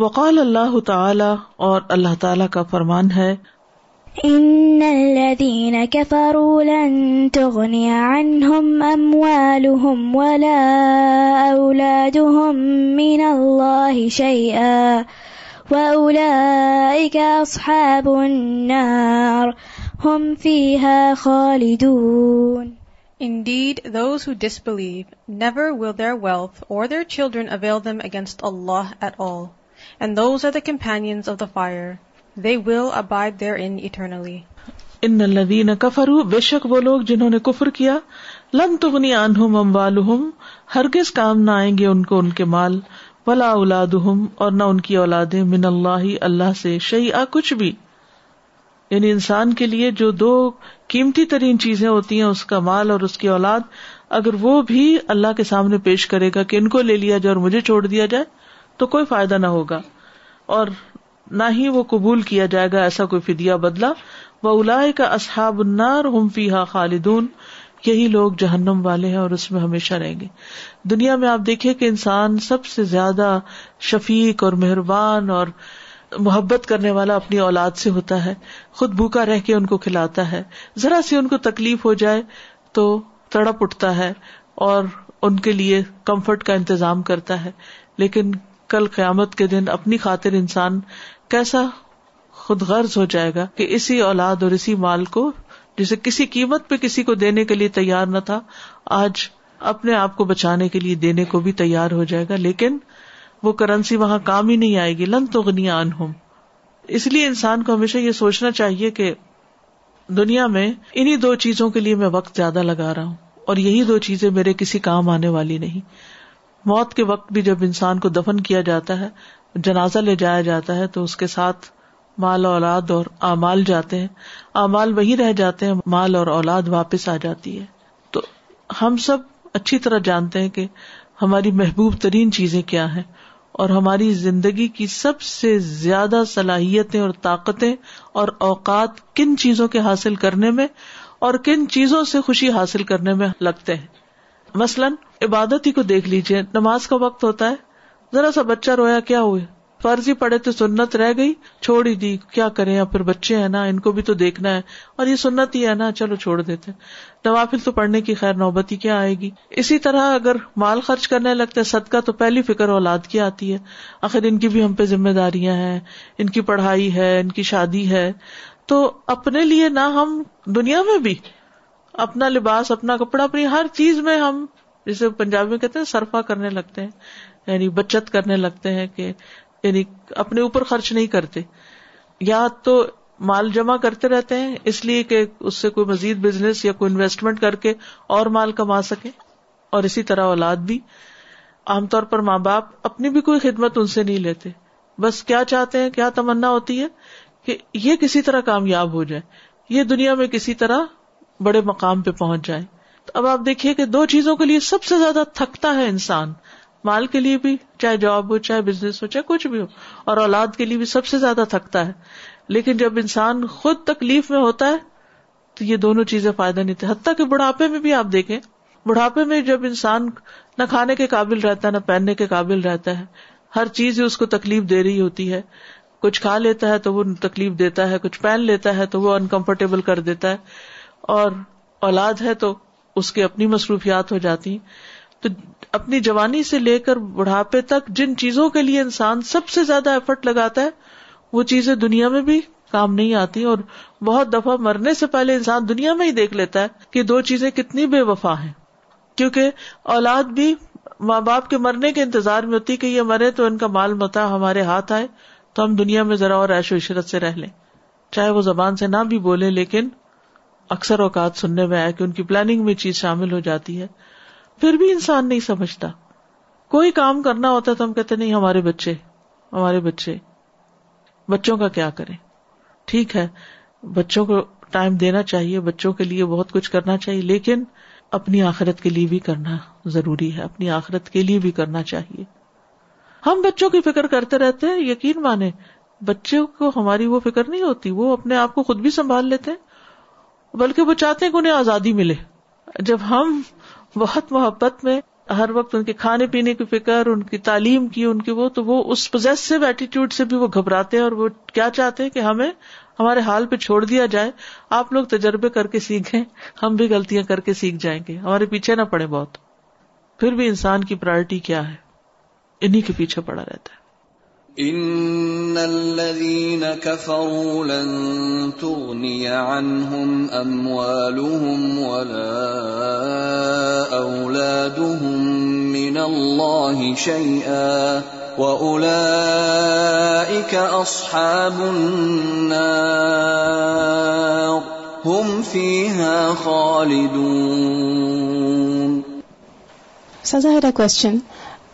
وقال اللہ تعالی اور اللہ تعالی کا فرمان ہے إن الذين كفروا لن تغني عنهم أموالهم ولا أولادهم من الله شيئا وأولئك أصحاب النار هم فيها خالدون Indeed, those who disbelieve, never will their wealth or their children avail them against Allah at all. And those are the companions of the fire. They will abide therein eternally. ان الذین کفروا بے شک وہ لوگ جنہوں نے کفر کیا لن تغنی عنہم اموالہم ہرگز کام نہ آئیں گے ان کو ان کے مال ولا اولادہم اور نہ ان کی اولادیں من اللہ اللہ سے شیئا کچھ بھی یعنی انسان کے لیے جو دو قیمتی ترین چیزیں ہوتی ہیں اس کا مال اور اس کی اولاد اگر وہ بھی اللہ کے سامنے پیش کرے گا کہ ان کو لے لیا جائے اور مجھے چھوڑ دیا جائے تو کوئی فائدہ نہ ہوگا اور نہ ہی وہ قبول کیا جائے گا ایسا کوئی فدیا بدلا وہ الا کا اصحاب النار ہم فیحا خالدون۔ یہی لوگ جہنم والے ہیں اور اس میں ہمیشہ رہیں گے۔ دنیا میں آپ دیکھیں کہ انسان سب سے زیادہ شفیق اور مہربان اور محبت کرنے والا اپنی اولاد سے ہوتا ہے۔ خود بھوکا رہ کے ان کو کھلاتا ہے۔ ذرا سی ان کو تکلیف ہو جائے تو تڑپ اٹھتا ہے اور ان کے لیے کمفرٹ کا انتظام کرتا ہے۔ لیکن کل قیامت کے دن اپنی خاطر انسان کیسا خود غرض ہو جائے گا کہ اسی اولاد اور اسی مال کو جسے کسی قیمت پہ کسی کو دینے کے لیے تیار نہ تھا، آج اپنے آپ کو بچانے کے لیے دینے کو بھی تیار ہو جائے گا، لیکن وہ کرنسی وہاں کام ہی نہیں آئے گی۔ لن تو غنیان ہوں اس لیے انسان کو ہمیشہ یہ سوچنا چاہیے کہ دنیا میں انہیں دو چیزوں کے لیے میں وقت زیادہ لگا رہا ہوں اور یہی دو چیزیں میرے کسی کام آنے والی نہیں۔ موت کے وقت بھی جب انسان کو دفن کیا جاتا ہے، جنازہ لے جایا جاتا ہے، تو اس کے ساتھ مال اولاد اور اعمال جاتے ہیں۔ اعمال وہی رہ جاتے ہیں، مال اور اولاد واپس آ جاتی ہے۔ تو ہم سب اچھی طرح جانتے ہیں کہ ہماری محبوب ترین چیزیں کیا ہیں اور ہماری زندگی کی سب سے زیادہ صلاحیتیں اور طاقتیں اور اوقات کن چیزوں کے حاصل کرنے میں اور کن چیزوں سے خوشی حاصل کرنے میں لگتے ہیں۔ مثلاً عبادت ہی کو دیکھ لیجیے نماز کا وقت ہوتا ہے۔ ذرا سا بچہ رویا کیا ہوئے؟ فرضی پڑے تو سنت رہ گئی۔ چھوڑ ہی دی۔ کیا کریں؟ یا پھر بچے ہیں نا، ان کو بھی تو دیکھنا ہے۔ اور یہ سنت ہی ہے نا، چلو چھوڑ دیتے نوافل تو پڑھنے کی خیر نوبتی کیا آئے گی؟ اسی طرح اگر مال خرچ کرنے لگتے صدقہ تو پہلی فکر اولاد کی آتی ہے۔ آخر ان کی بھی ہم پہ ذمہ داریاں ہیں۔ ان کی پڑھائی ہے، ان کی شادی ہے۔ تو اپنے لیے نہ ہم دنیا میں بھی اپنا لباس، اپنا کپڑا، اپنی ہر چیز میں ہم جسے پنجابی میں کہتے ہیں سرفا کرنے لگتے ہیں یعنی بچت کرنے لگتے ہیں کہ یعنی اپنے اوپر خرچ نہیں کرتے۔ یا تو مال جمع کرتے رہتے ہیں، اس لیے کہ اس سے کوئی مزید بزنس یا کوئی انویسٹمنٹ کر کے اور مال کما سکے اور اسی طرح اولاد بھی۔ عام طور پر ماں باپ اپنی بھی کوئی خدمت ان سے نہیں لیتے۔ بس کیا چاہتے ہیں، کیا تمنا ہوتی ہے کہ یہ کسی طرح کامیاب ہو جائے یہ دنیا میں کسی طرح بڑے مقام پہ پہنچ جائے اب آپ دیکھیے کہ دو چیزوں کے لیے سب سے زیادہ تھکتا ہے انسان، مال کے لیے بھی، چاہے جاب ہو، چاہے بزنس ہو، چاہے کچھ بھی ہو، اور اولاد کے لیے بھی سب سے زیادہ تھکتا ہے۔ لیکن جب انسان خود تکلیف میں ہوتا ہے، تو یہ دونوں چیزیں فائدہ نہیں تھے۔ حتیٰ کہ بڑھاپے میں بھی آپ دیکھیں، بڑھاپے میں جب انسان نہ کھانے کے قابل رہتا ہے، نہ پہننے کے قابل رہتا ہے، ہر چیز اس کو تکلیف دے رہی ہوتی ہے۔ کچھ کھا لیتا ہے تو وہ تکلیف دیتا ہے، کچھ پہن لیتا ہے تو وہ انکمفرٹیبل کر دیتا ہے۔ اور اولاد ہے تو اس کی اپنی مصروفیات ہو جاتی تو اپنی جوانی سے لے کر بڑھاپے تک جن چیزوں کے لیے انسان سب سے زیادہ ایفرٹ لگاتا ہے، وہ چیزیں دنیا میں بھی کام نہیں آتی۔ اور بہت دفعہ مرنے سے پہلے انسان دنیا میں ہی دیکھ لیتا ہے کہ دو چیزیں کتنی بے وفا ہیں۔ کیونکہ اولاد بھی ماں باپ کے مرنے کے انتظار میں ہوتی کہ یہ مرے تو ان کا مال متا ہمارے ہاتھ آئے، تو ہم دنیا میں ذرا اور ایش و عشرت سے رہ لیں۔ چاہے وہ زبان سے نہ بھی بولے لیکن اکثر اوقات سننے میں آئے کہ ان کی پلاننگ میں چیز شامل ہو جاتی ہے۔ پھر بھی انسان نہیں سمجھتا۔ کوئی کام کرنا ہوتا تو ہم کہتے نہیں، ہمارے بچے ہمارے بچے۔ بچوں کا کیا کریں؟ ٹھیک ہے، بچوں کو ٹائم دینا چاہیے، بچوں کے لیے بہت کچھ کرنا چاہیے، لیکن اپنی آخرت کے لیے بھی کرنا ضروری ہے۔ اپنی آخرت کے لیے بھی کرنا چاہیے۔ ہم بچوں کی فکر کرتے رہتے ہیں، یقین مانے بچوں کو ہماری وہ فکر نہیں ہوتی، وہ اپنے آپ کو خود بھی سنبھال لیتے ہیں۔ بلکہ وہ چاہتے ہیں کہ انہیں آزادی ملے۔ جب ہم بہت محبت میں ہر وقت ان کے کھانے پینے کی فکر، ان کی تعلیم کی، ان کی وہ، تو وہ اس پوزیسو ایٹیٹیوڈ سے بھی وہ گھبراتے ہیں اور وہ کیا چاہتے ہیں کہ ہمیں، ہمارے حال پہ چھوڑ دیا جائے۔ آپ لوگ تجربے کر کے سیکھیں، ہم بھی غلطیاں کر کے سیکھ جائیں گے۔ ہمارے پیچھے نہ پڑے بہت۔ پھر بھی انسان کی پرائرٹی کیا ہے؟ انہیں کے پیچھے پڑا رہتا ہے۔ ان الذين كفروا لن تغني عنهم اموالهم ولا اولادهم من الله شيئا واولئك اصحاب النار هم فيها خالدون Saza had a question.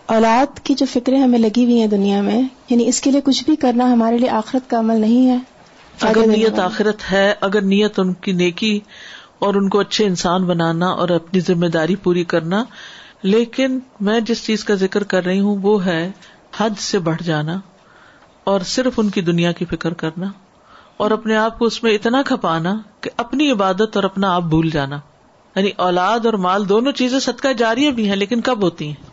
اولاد کی جو فکریں ہمیں لگی ہوئی ہیں دنیا میں یعنی اس کے لیے کچھ بھی کرنا ہمارے لیے آخرت کا عمل نہیں ہے۔ اگر نیت آخرت ہے اگر نیت ان کی نیکی اور ان کو اچھے انسان بنانا اور اپنی ذمہ داری پوری کرنا لیکن میں جس چیز کا ذکر کر رہی ہوں وہ ہے حد سے بڑھ جانا اور صرف ان کی دنیا کی فکر کرنا اور اپنے آپ کو اس میں اتنا کھپانا کہ اپنی عبادت اور اپنا آپ بھول جانا۔ یعنی اولاد اور مال دونوں چیزیں صدقہ جاری بھی ہیں لیکن کب ہوتی ہیں؟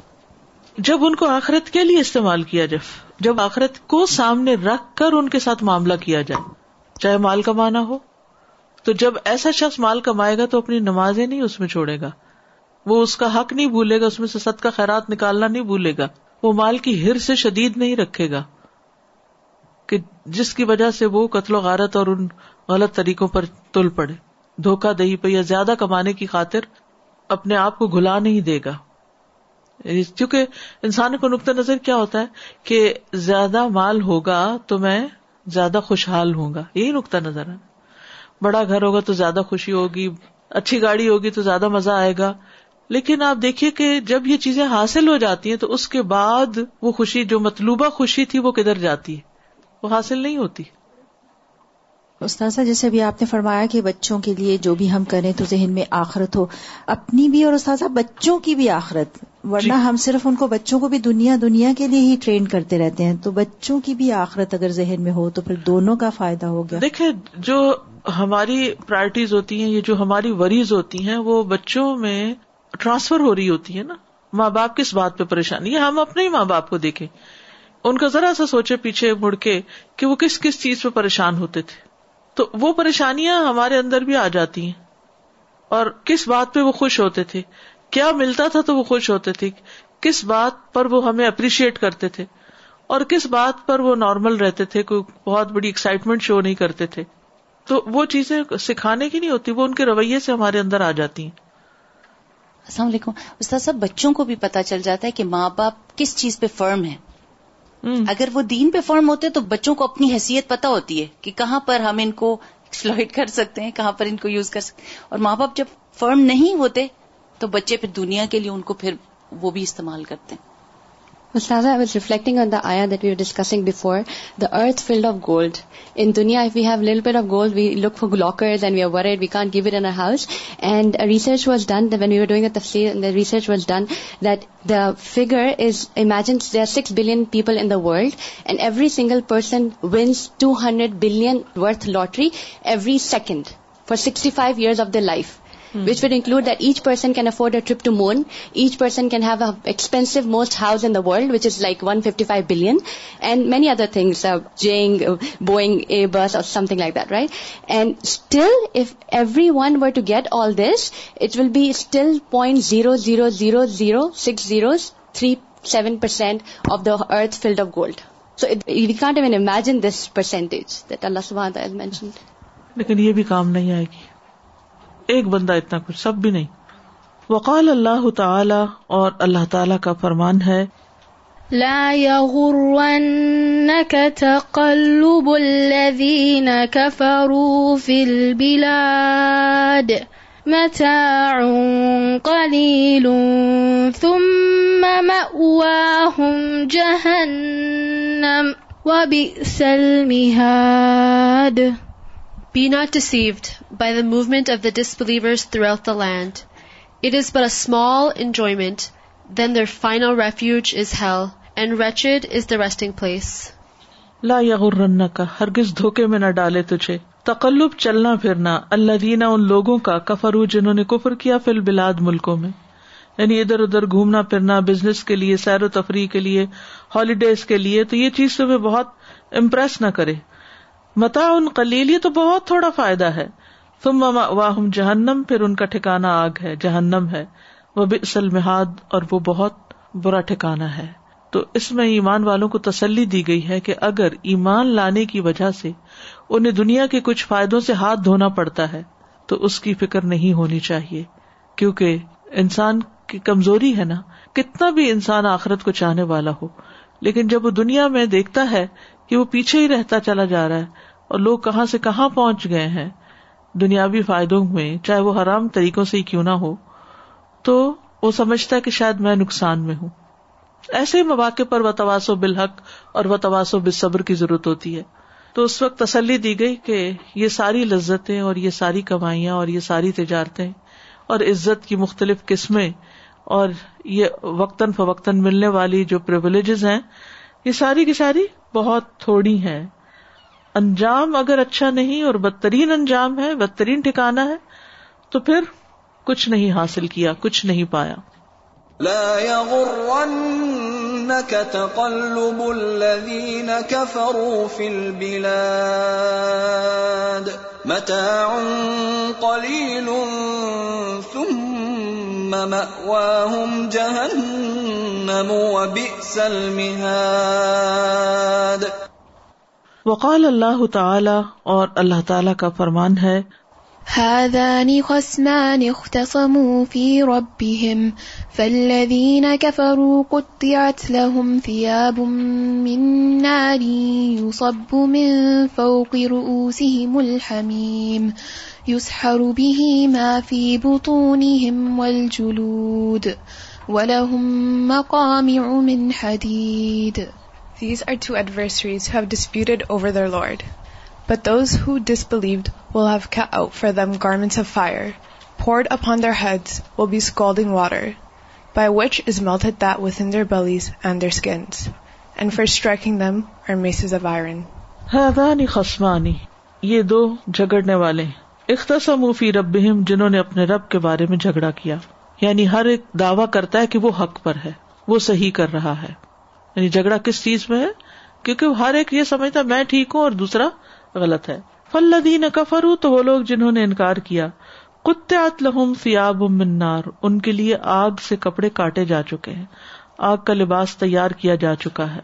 جب ان کو آخرت کے لیے استعمال کیا جب جب آخرت کو سامنے رکھ کر ان کے ساتھ معاملہ کیا جائے، چاہے مال کمانا ہو، تو جب ایسا شخص مال کمائے گا تو اپنی نمازیں نہیں اس میں چھوڑے گا۔ وہ اس کا حق نہیں بھولے گا، اس میں سے ست کا خیرات نکالنا نہیں بھولے گا۔ وہ مال کی ہر سے شدید نہیں رکھے گا۔ کہ جس کی وجہ سے وہ قتل و غارت اور ان غلط طریقوں پر تل پڑے، دھوکہ دہی پہ یا زیادہ کمانے کی خاطر اپنے آپ کو گلا نہیں دے گا۔ یعنی کیونکہ انسان کو نقطۂ نظر کیا ہوتا ہے کہ زیادہ مال ہوگا تو میں زیادہ خوشحال ہوں گا، یہی نقطۂ نظر ہے۔ بڑا گھر ہوگا تو زیادہ خوشی ہوگی، اچھی گاڑی ہوگی تو زیادہ مزہ آئے گا۔ لیکن آپ دیکھیے کہ جب یہ چیزیں حاصل ہو جاتی ہیں تو اس کے بعد وہ خوشی، جو مطلوبہ خوشی تھی وہ کدھر جاتی ہے؟ وہ حاصل نہیں ہوتی۔ استاذہ جیسے بھی آپ نے فرمایا کہ بچوں کے لیے جو بھی ہم کریں تو ذہن میں آخرت ہو اپنی بھی اور استاذہ بچوں کی بھی آخرت ورنہ جی. ہم صرف ان کو بچوں کو بھی دنیا دنیا کے لیے ہی ٹرین کرتے رہتے ہیں۔ تو بچوں کی بھی آخرت اگر ذہن میں ہو تو پھر دونوں کا فائدہ ہو گیا۔ دیکھیں جو ہماری پرائرٹیز ہوتی ہیں یہ جو ہماری وریز ہوتی ہیں وہ بچوں میں ٹرانسفر ہو رہی ہوتی ہے نا۔ ماں باپ کس بات پہ پریشانی؟ ہے ہم اپنے ہی ماں باپ کو دیکھیں۔ ان کا ذرا سا سوچے پیچھے مڑ کے کہ وہ کس کس چیز پہ پریشان ہوتے تھے۔ تو وہ پریشانیاں ہمارے اندر بھی آ جاتی ہیں۔ اور کس بات پہ وہ خوش ہوتے تھے؟ کیا ملتا تھا تو وہ خوش ہوتے تھے؟ کس بات پر وہ ہمیں اپریشیٹ کرتے تھے؟ اور کس بات پر وہ نارمل رہتے تھے؟ کوئی بہت بڑی ایکسائٹمنٹ شو نہیں کرتے تھے۔ تو وہ چیزیں سکھانے کی نہیں ہوتی، وہ ان کے رویے سے ہمارے اندر آ جاتی ہیں۔ السلام علیکم۔ استاد صاحب، بچوں کو بھی پتا چل جاتا ہے کہ ماں باپ کس چیز پہ فرم ہے اگر وہ دین پہ فرم ہوتے تو بچوں کو اپنی حیثیت پتا ہوتی ہے کہ کہاں پر ہم ان کو ایکسپلوئٹ کر سکتے ہیں، کہاں پر ان کو یوز کر سکتے ہیں۔ اور ماں باپ جب فرم نہیں ہوتے تو بچے پھر دنیا کے لیے ان کو پھر وہ بھی استعمال کرتے ہیں۔ Ustaza, I was reflecting on the ayah that we were discussing before, the earth filled of gold. In dunya, if we have a little bit of gold, we look for lockers and we are worried we can't give it in our house. And research was done that when we were doing the tafsir, and the research was done that the figure is, imagine there are 6 billion people in the world, and every single person wins 200 billion worth lottery every second for 65 years of their life. Which would include that each person can afford a trip to moon each person can have expensive most house in world which is like one fifty five billion and many other things جیگ Boeing a bus or something like that right and still if everyone were to get all this it will be still point zero zero zero zero six zero three seven percent of the earth field of gold so you can't even imagine this percentage that اللہ سبحان لیکن یہ بھی کام نہیں آئے گی ایک بندہ اتنا کچھ سب بھی نہیں۔ وقال اللہ تعالی اور اللہ تعالی کا فرمان ہے۔ لا يغرنك تقلب الذين كفروا في البلاد متاع قليل ثم مأواهم جهنم وبئس المهاد Be not deceived by the movement of the disbelievers throughout the land. It is but a small enjoyment, then their final refuge is hell, and wretched is the resting place. لا یغرنک ہرگز دھوکے میں نہ ڈالے تجھے تقلب چلنا پھرنا اللہ دینا ان لوگوں کا کفرو جنہوں نے کفر کیا فل بلاد ملکوں میں یعنی ادھر ادھر گھومنا پھرنا بزنس کے لیے سیر و تفریح کے لیے ہالیڈیز کے لیے تو یہ چیز تمہیں بہت امپریس نہ کرے متا ان کلیل یہ تو بہت تھوڑا فائدہ ہے۔ تم واہم جہنم، پھر ان کا ٹھکانا آگ ہے، جہنم ہے۔ وہ بسل محاد اور وہ بہت برا ٹھکانا ہے۔ تو اس میں ایمان والوں کو تسلی دی گئی ہے کہ اگر ایمان لانے کی وجہ سے انہیں دنیا کے کچھ فائدوں سے ہاتھ دھونا پڑتا ہے، تو اس کی فکر نہیں ہونی چاہیے۔ کیونکہ انسان کی کمزوری ہے نا، کتنا بھی انسان آخرت کو چاہنے والا ہو، لیکن جب وہ دنیا میں دیکھتا ہے کہ وہ پیچھے ہی رہتا چلا جا رہا ہے اور لوگ کہاں سے کہاں پہنچ گئے ہیں دنیاوی فائدوں میں، چاہے وہ حرام طریقوں سے ہی کیوں نہ ہو، تو وہ سمجھتا ہے کہ شاید میں نقصان میں ہوں۔ ایسے ہی مواقع پر و تواسو بالحق اور و تواسو بصبر کی ضرورت ہوتی ہے۔ تو اس وقت تسلی دی گئی کہ یہ ساری لذتیں اور یہ ساری کمائیاں اور یہ ساری تجارتیں اور عزت کی مختلف قسمیں اور یہ وقتاً فوقتاً ملنے والی جو پرولیجز ہیں یہ ساری کی ساری بہت تھوڑی ہیں۔ انجام اگر اچھا نہیں اور بدترین انجام ہے، بدترین ٹھکانا ہے، تو پھر کچھ نہیں حاصل کیا، کچھ نہیں پایا۔ لا يغرنك تقلب الذين كفروا في البلاد. متاع قليل ثم مأواهم جهنم وبئس المهاد. وقال اللہ تعالی اور اللہ تعالی کا فرمان ہے هذان خصمان اختصموا في ربهم، فالذين كفروا قطعت لهم ثياب من نار يصب من فوق رؤوسهم الحميم، يسحر به ما في بطونهم والجلود، ولهم مقامع من Hadeed These are two adversaries who have disputed over their Lord. But those who disbelieved will have cut out for them garments of fire. Poured upon their heads will be scalding water, by which is melted that within their bellies and their skins. And for striking them are maces of iron. هذان خصمانی یہ دو جھگڑنے والے اختصموا فی ربہم جنہوں نے اپنے رب کے بارے میں جھگڑا کیا یعنی ہر ایک دعویٰ کرتا ہے کہ وہ حق پر ہے وہ صحیح کر رہا ہے یعنی جھگڑا کس چیز میں ہے کیونکہ ہر ایک یہ سمجھتا میں ٹھیک ہوں اور دوسرا غلط ہے۔ فلدین کفرو تو وہ لوگ جنہوں نے انکار کیا۔ کتیات لہم فیاب منار ان کے لیے آگ سے کپڑے کاٹے جا چکے ہیں۔ آگ کا لباس تیار کیا جا چکا ہے۔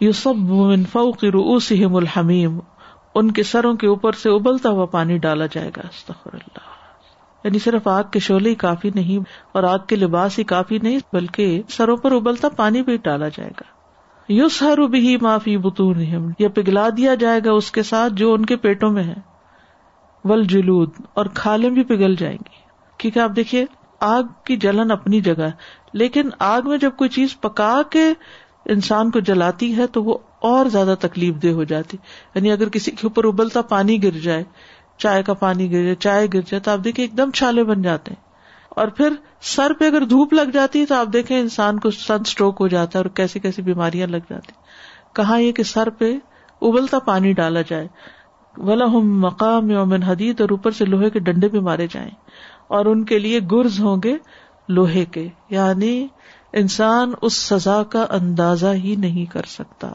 یوسف من فوق رؤوسہم الحمیم۔ ان کے سروں کے اوپر سے ابلتا ہوا پانی ڈالا جائے گا۔ استغفر اللہ۔ یعنی صرف آگ کے شعلے ہی کافی نہیں اور آگ کے لباس ہی کافی نہیں، بلکہ سروں پر ابلتا پانی بھی ڈالا جائے گا۔ یوس ہر بھی معافی بتون یہ پگھلا دیا جائے گا اس کے ساتھ جو ان کے پیٹوں میں ہے۔ ول جلود، اور کھالیں بھی پگھل جائیں گی۔ کیونکہ آپ دیکھیے، آگ کی جلن اپنی جگہ ہے۔ لیکن آگ میں جب کوئی چیز پکا کے انسان کو جلاتی ہے، تو وہ اور زیادہ تکلیف دہ ہو جاتی۔ یعنی اگر کسی کے اوپر ابلتا پانی گر جائے، چائے کا پانی گر جائے، چائے گر جائے، تو آپ دیکھیں ایک دم چھالے بن جاتے ہیں۔ اور پھر سر پہ اگر دھوپ لگ جاتی ہے تو آپ دیکھیں انسان کو سن اسٹروک ہو جاتا ہے اور کیسی کیسی بیماریاں لگ جاتی کہاں یہ کہ سر پہ ابلتا پانی ڈالا جائے۔ مقام یومن حدید اور اوپر سے لوہے کے ڈنڈے بھی مارے جائیں۔ اور ان کے لیے گرز ہوں گے لوہے کے۔ یعنی انسان اس سزا کا اندازہ ہی نہیں کر سکتا۔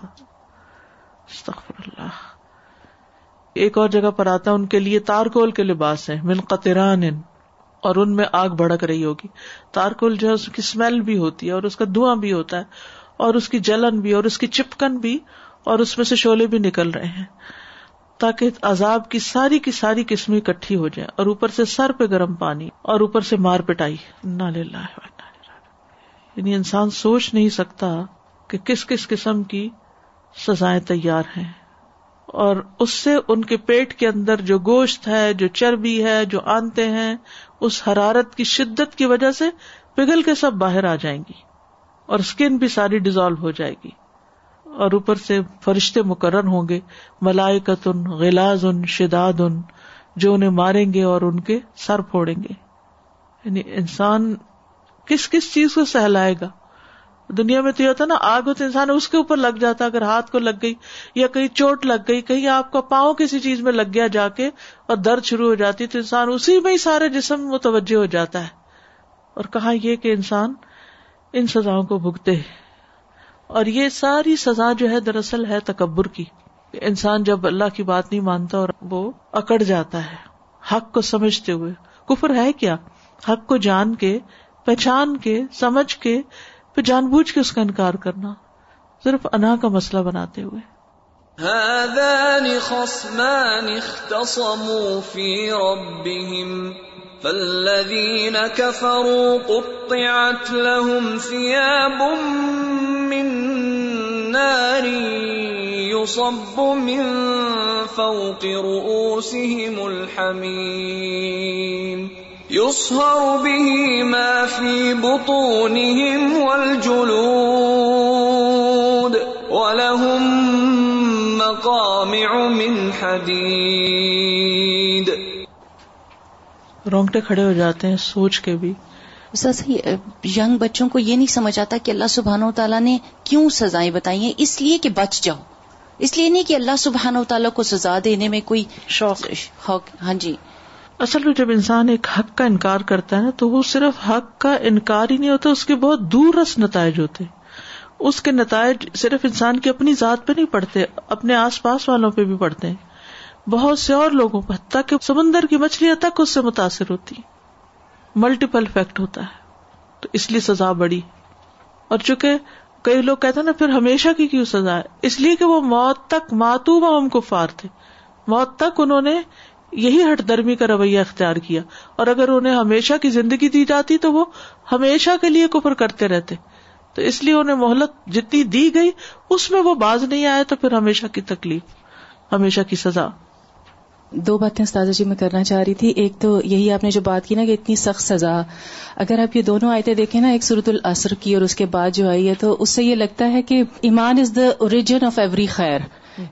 اللہ۔ ایک اور جگہ پر آتا ان کے لیے تارکول کے لباس ہے من قطران۔ اور ان میں آگ بڑک رہی ہوگی۔ تارکول جو ہے، اس کی اسمیل بھی ہوتی ہے اور اس کا دھواں بھی ہوتا ہے اور اس کی جلن بھی اور اس کی چپکن بھی اور اس میں سے شولے بھی نکل رہے ہیں۔ تاکہ عذاب کی ساری کی ساری قسمیں اکٹھی ہو جائیں اور اوپر سے سر پہ گرم پانی اور اوپر سے مار پٹائی۔ نہ یعنی انسان سوچ نہیں سکتا کہ کس کس قسم کی سزائیں تیار ہیں۔ اور اس سے ان کے پیٹ کے اندر جو گوشت ہے، جو چربی ہے، جو آنتے ہیں اس حرارت کی شدت کی وجہ سے پگھل کے سب باہر آ جائیں گی اور اسکن بھی ساری ڈیزالو ہو جائے گی۔ اور اوپر سے فرشتے مقرر ہوں گے۔ ملائکت ان غلاز ان شداد ان جو انہیں ماریں گے اور ان کے سر پھوڑیں گے۔ یعنی انسان کس کس چیز کو سہلائے گا؟ دنیا میں تو یہ ہوتا نا، آگ ہو تو انسان اس کے اوپر لگ جاتا اگر ہاتھ کو لگ گئی یا کہیں چوٹ لگ گئی، کہیں آپ کا پاؤں کسی چیز میں لگ گیا جا کے اور درد شروع ہو جاتی تو انسان اسی میں ہی سارے جسم متوجہ ہو جاتا ہے۔ اور کہا یہ کہ انسان ان سزاؤں کو بھگتے اور یہ ساری سزا جو ہے، دراصل ہے تکبر کی۔ انسان جب اللہ کی بات نہیں مانتا اور وہ اکڑ جاتا ہے حق کو سمجھتے ہوئے، کفر ہے کیا؟ حق کو جان کے، پہچان کے، سمجھ کے پھر جان بوجھ کے اس کا انکار کرنا صرف انا کا مسئلہ بناتے ہوئے۔ هذان خصمان اختصموا في ربهم فالذين كفروا قطعت لهم ثياب من نار يصب من فوق رؤوسهم الحميم يصهر به ما في بطونهم والجلود ولهم مقامع من حديد رونگٹے کھڑے ہو جاتے ہیں سوچ کے بھی۔ ینگ بچوں کو یہ نہیں سمجھ آتا کہ اللہ سبحانہ و تعالیٰ نے کیوں سزائیں بتائی ہیں۔ اس لیے کہ بچ جاؤ۔ اس لیے نہیں کہ اللہ سبحانہ و تعالیٰ کو سزا دینے میں کوئی شوق۔ ہاں جی۔ اصل میں جب انسان ایک حق کا انکار کرتا ہے نا، تو وہ صرف حق کا انکار ہی نہیں ہوتا، اس کے بہت دور رس نتائج ہوتے اس کے نتائج صرف انسان کی اپنی ذات پہ نہیں پڑتے، اپنے آس پاس والوں پہ بھی پڑتے ہیں۔ بہت سے اور لوگوں پہ، حتیٰ کہ سمندر کی مچھلیاں تک اس سے متاثر ہوتی ملٹیپل افیکٹ ہوتا ہے۔ تو اس لیے سزا بڑی۔ اور چونکہ کئی لوگ کہتے ہیں نا، پھر ہمیشہ کی کیوں سزا ہے؟ اس لیے کہ وہ موت تک ماتوبہ ہم کفار تھے۔ موت تک انہوں نے یہی ہٹ درمی کا رویہ اختیار کیا اور اگر انہیں ہمیشہ کی زندگی دی جاتی تو وہ ہمیشہ کے لیے کفر کرتے رہتے تو اس لیے انہیں مہلت جتنی دی گئی، اس میں وہ باز نہیں آئے تو پھر ہمیشہ کی تکلیف، ہمیشہ کی سزا۔ دو باتیں استاذہ جی میں کرنا چاہ رہی تھی۔ ایک تو یہی آپ نے جو بات کی نا کہ اتنی سخت سزا، اگر آپ یہ دونوں آیتیں دیکھیں نا، ایک صورت العصر کی اور اس کے بعد جو آئی ہے تو اس سے یہ لگتا ہے کہ ایمان is the origin of every خیر۔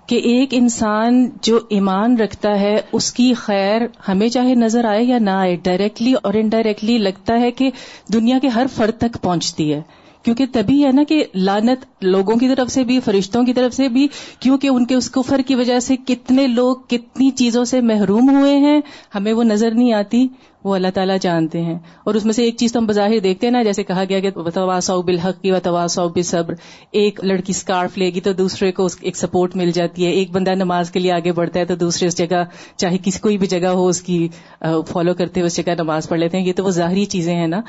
کہ ایک انسان جو ایمان رکھتا ہے، اس کی خیر ہمیں چاہے نظر آئے یا نہ آئے ڈائریکٹلی اور انڈائریکٹلی لگتا ہے کہ دنیا کے ہر فرد تک پہنچتی ہے۔ کیونکہ تبھی ہے نا کہ لانت لوگوں کی طرف سے بھی، فرشتوں کی طرف سے بھی، کیونکہ ان کے اس کفر کی وجہ سے کتنے لوگ کتنی چیزوں سے محروم ہوئے ہیں، ہمیں وہ نظر نہیں آتی۔ وہ اللہ تعالیٰ جانتے ہیں۔ اور اس میں سے ایک چیز تو ہم بظاہر دیکھتے ہیں نا، جیسے کہا گیا کہ تواس بالحق کی و تواس صبر ایک لڑکی اسکارف لے گی تو دوسرے کو ایک سپورٹ مل جاتی ہے۔ ایک بندہ نماز کے لیے آگے بڑھتا ہے تو دوسرے اس جگہ، چاہے کسی کوئی بھی جگہ ہو، اس کی فالو کرتے ہوئے اس جگہ نماز پڑھ لیتے ہیں۔ یہ تو وہ ظاہری چیزیں ہیں نا۔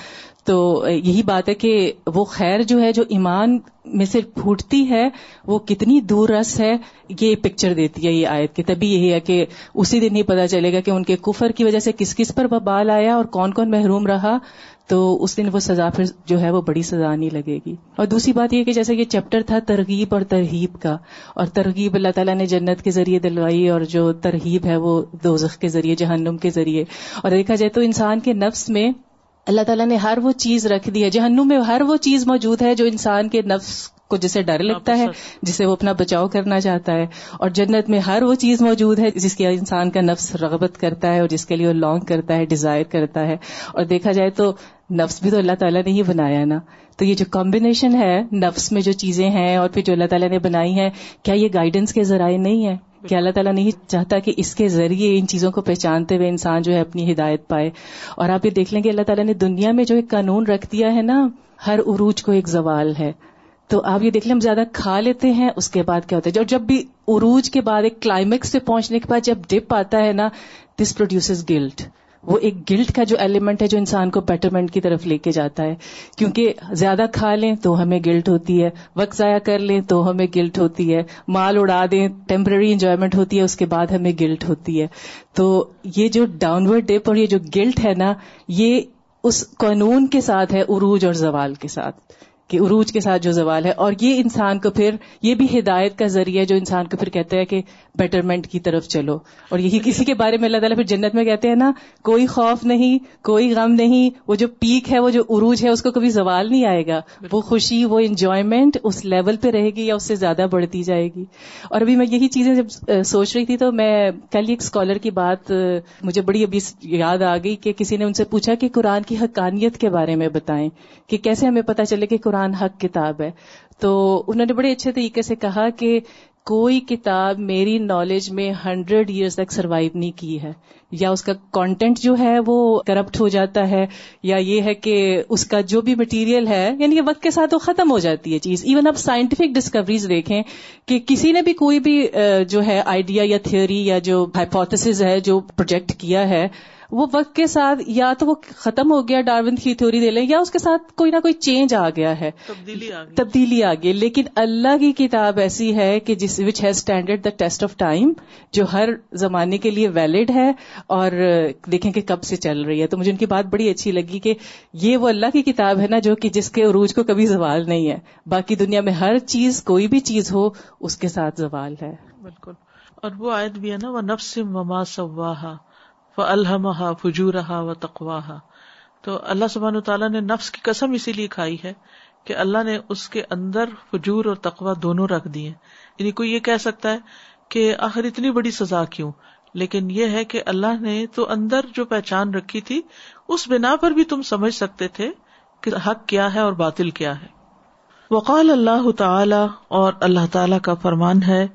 تو یہی بات ہے کہ وہ خیر جو ہے، جو ایمان میں سے پھوٹتی ہے، وہ کتنی دور رس ہے، یہ پکچر دیتی ہے، یہ آیت کی۔ تبھی یہی ہے کہ اسی دن ہی پتا چلے گا کہ ان کے کفر کی وجہ سے کس کس پر بال آیا اور کون کون محروم رہا۔ تو اس دن وہ سزا پھر جو ہے وہ بڑی سزا نہیں لگے گی۔ اور دوسری بات یہ کہ جیسے یہ چیپٹر تھا ترغیب اور ترغیب کا۔ اور ترغیب اللہ تعالیٰ نے جنت کے ذریعے دلوائی اور جو ترغیب ہے وہ دوزخ کے ذریعے، جہنم کے ذریعے۔ اور دیکھا جائے تو انسان کے نفس میں اللہ تعالیٰ نے ہر وہ چیز رکھ دی ہے، جہنم میں ہر وہ چیز موجود ہے جو انسان کے نفس کو جسے ڈر لگتا ہے جسے وہ اپنا بچاؤ کرنا چاہتا ہے۔ اور جنت میں ہر وہ چیز موجود ہے جس کی انسان کا نفس رغبت کرتا ہے اور جس کے لیے وہ لانگ کرتا ہے ڈیزائر کرتا ہے۔ اور دیکھا جائے تو نفس بھی تو اللہ تعالیٰ نے ہی بنایا نا۔ تو یہ جو کمبینیشن ہے نفس میں جو چیزیں ہیں اور پھر جو اللہ تعالیٰ نے بنائی ہے کیا یہ گائیڈنس کے ذرائع نہیں ہے کہ اللہ تعالیٰ نہیں چاہتا کہ اس کے ذریعے ان چیزوں کو پہچانتے ہوئے انسان جو ہے اپنی ہدایت پائے؟ اور آپ یہ دیکھ لیں کہ اللہ تعالیٰ نے دنیا میں جو ایک قانون رکھ دیا ہے نا ہر عروج کو ایک زوال ہے۔ تو آپ یہ دیکھ لیں ہم زیادہ کھا لیتے ہیں، اس کے بعد کیا ہوتا ہے؟ اور جب بھی عروج کے بعد ایک کلائمیکس پہ پہنچنے کے بعد جب ڈپ آتا ہے نا دس پروڈیوس گلٹ وہ ایک گلٹ کا جو ایلیمنٹ ہے جو انسان کو بیٹرمنٹ کی طرف لے کے جاتا ہے۔ کیونکہ زیادہ کھا لیں تو ہمیں گلٹ ہوتی ہے، وقت ضائع کر لیں تو ہمیں گلٹ ہوتی ہے، مال اڑا دیں ٹیمپرری انجوائمنٹ ہوتی ہے، اس کے بعد ہمیں گلٹ ہوتی ہے۔ تو یہ جو ڈاؤن ورڈ ڈپ اور یہ جو گلٹ ہے نا، یہ اس قانون کے ساتھ ہے، عروج اور زوال کے ساتھ۔ کہ عروج کے ساتھ جو زوال ہے اور یہ انسان کو پھر یہ بھی ہدایت کا ذریعہ جو انسان کو پھر کہتے ہیں کہ بیٹرمنٹ کی طرف چلو۔ اور یہی کسی کے بارے میں اللہ تعالیٰ پھر جنت میں کہتے ہیں نا، کوئی خوف نہیں، کوئی غم نہیں، وہ جو پیک ہے، وہ جو عروج ہے، اس کو کبھی زوال نہیں آئے گا۔ وہ خوشی، وہ انجوائمنٹ اس لیول پہ رہے گی یا اس سے زیادہ بڑھتی جائے گی۔ اور ابھی میں یہی چیزیں جب سوچ رہی تھی تو میں کل ایک اسکالر کی بات مجھے بڑی ابھی یاد آ گئی کہ کسی نے ان سے پوچھا کہ قرآن کی حقانیت کے بارے میں بتائیں کہ کیسے ہمیں پتا چلے کہ قرآن حق کتاب ہے۔ تو انہوں نے بڑے اچھے طریقے سے کہا کہ کوئی کتاب میری نالج میں ہنڈریڈ ایئرس تک سروائو نہیں کی ہے۔ یا اس کا کانٹینٹ جو ہے وہ کرپٹ ہو جاتا ہے، یا یہ ہے کہ اس کا جو بھی مٹیریل ہے یعنی کہ وقت کے ساتھ وہ ختم ہو جاتی ہے چیز۔ ایون اب سائنٹیفک ڈسکوریز دیکھیں کہ کسی نے بھی کوئی بھی جو ہے آئیڈیا یا تھیوری یا جو ہائپوتھس ہے جو پروجیکٹ کیا ہے وہ وقت کے ساتھ یا تو وہ ختم ہو گیا ڈاروین کی تھیوری دے لیں یا اس کے ساتھ کوئی نہ کوئی چینج آ گیا ہے۔ تبدیلی آ گئی۔ لیکن اللہ کی کتاب ایسی ہے کہ جس وچ has standard the test of time جو ہر زمانے کے لیے ویلڈ ہے اور دیکھیں کہ کب سے چل رہی ہے۔ تو مجھے ان کی بات بڑی اچھی لگی کہ یہ وہ اللہ کی کتاب ہے نا جو کہ جس کے عروج کو کبھی زوال نہیں ہے۔ باقی دنیا میں ہر چیز کوئی بھی چیز ہو اس کے ساتھ زوال ہے۔ بالکل۔ اور وہ آیت بھی ہے نا وہ نفس مما سواہا الحمہ فجورہ و تقواہ تو اللہ سبحان تعالیٰ نے نفس کی قسم اسی لیے کھائی ہے کہ اللہ نے اس کے اندر فجور اور تقوا دونوں رکھ دیے یعنی کوئی یہ کہہ سکتا ہے کہ آخر اتنی بڑی سزا کیوں؟ لیکن یہ ہے کہ اللہ نے تو اندر جو پہچان رکھی تھی، اس بنا پر بھی تم سمجھ سکتے تھے کہ حق کیا ہے اور باطل کیا ہے۔ وقال اللہ تعالی اور اللہ تعالی کا فرمان ہے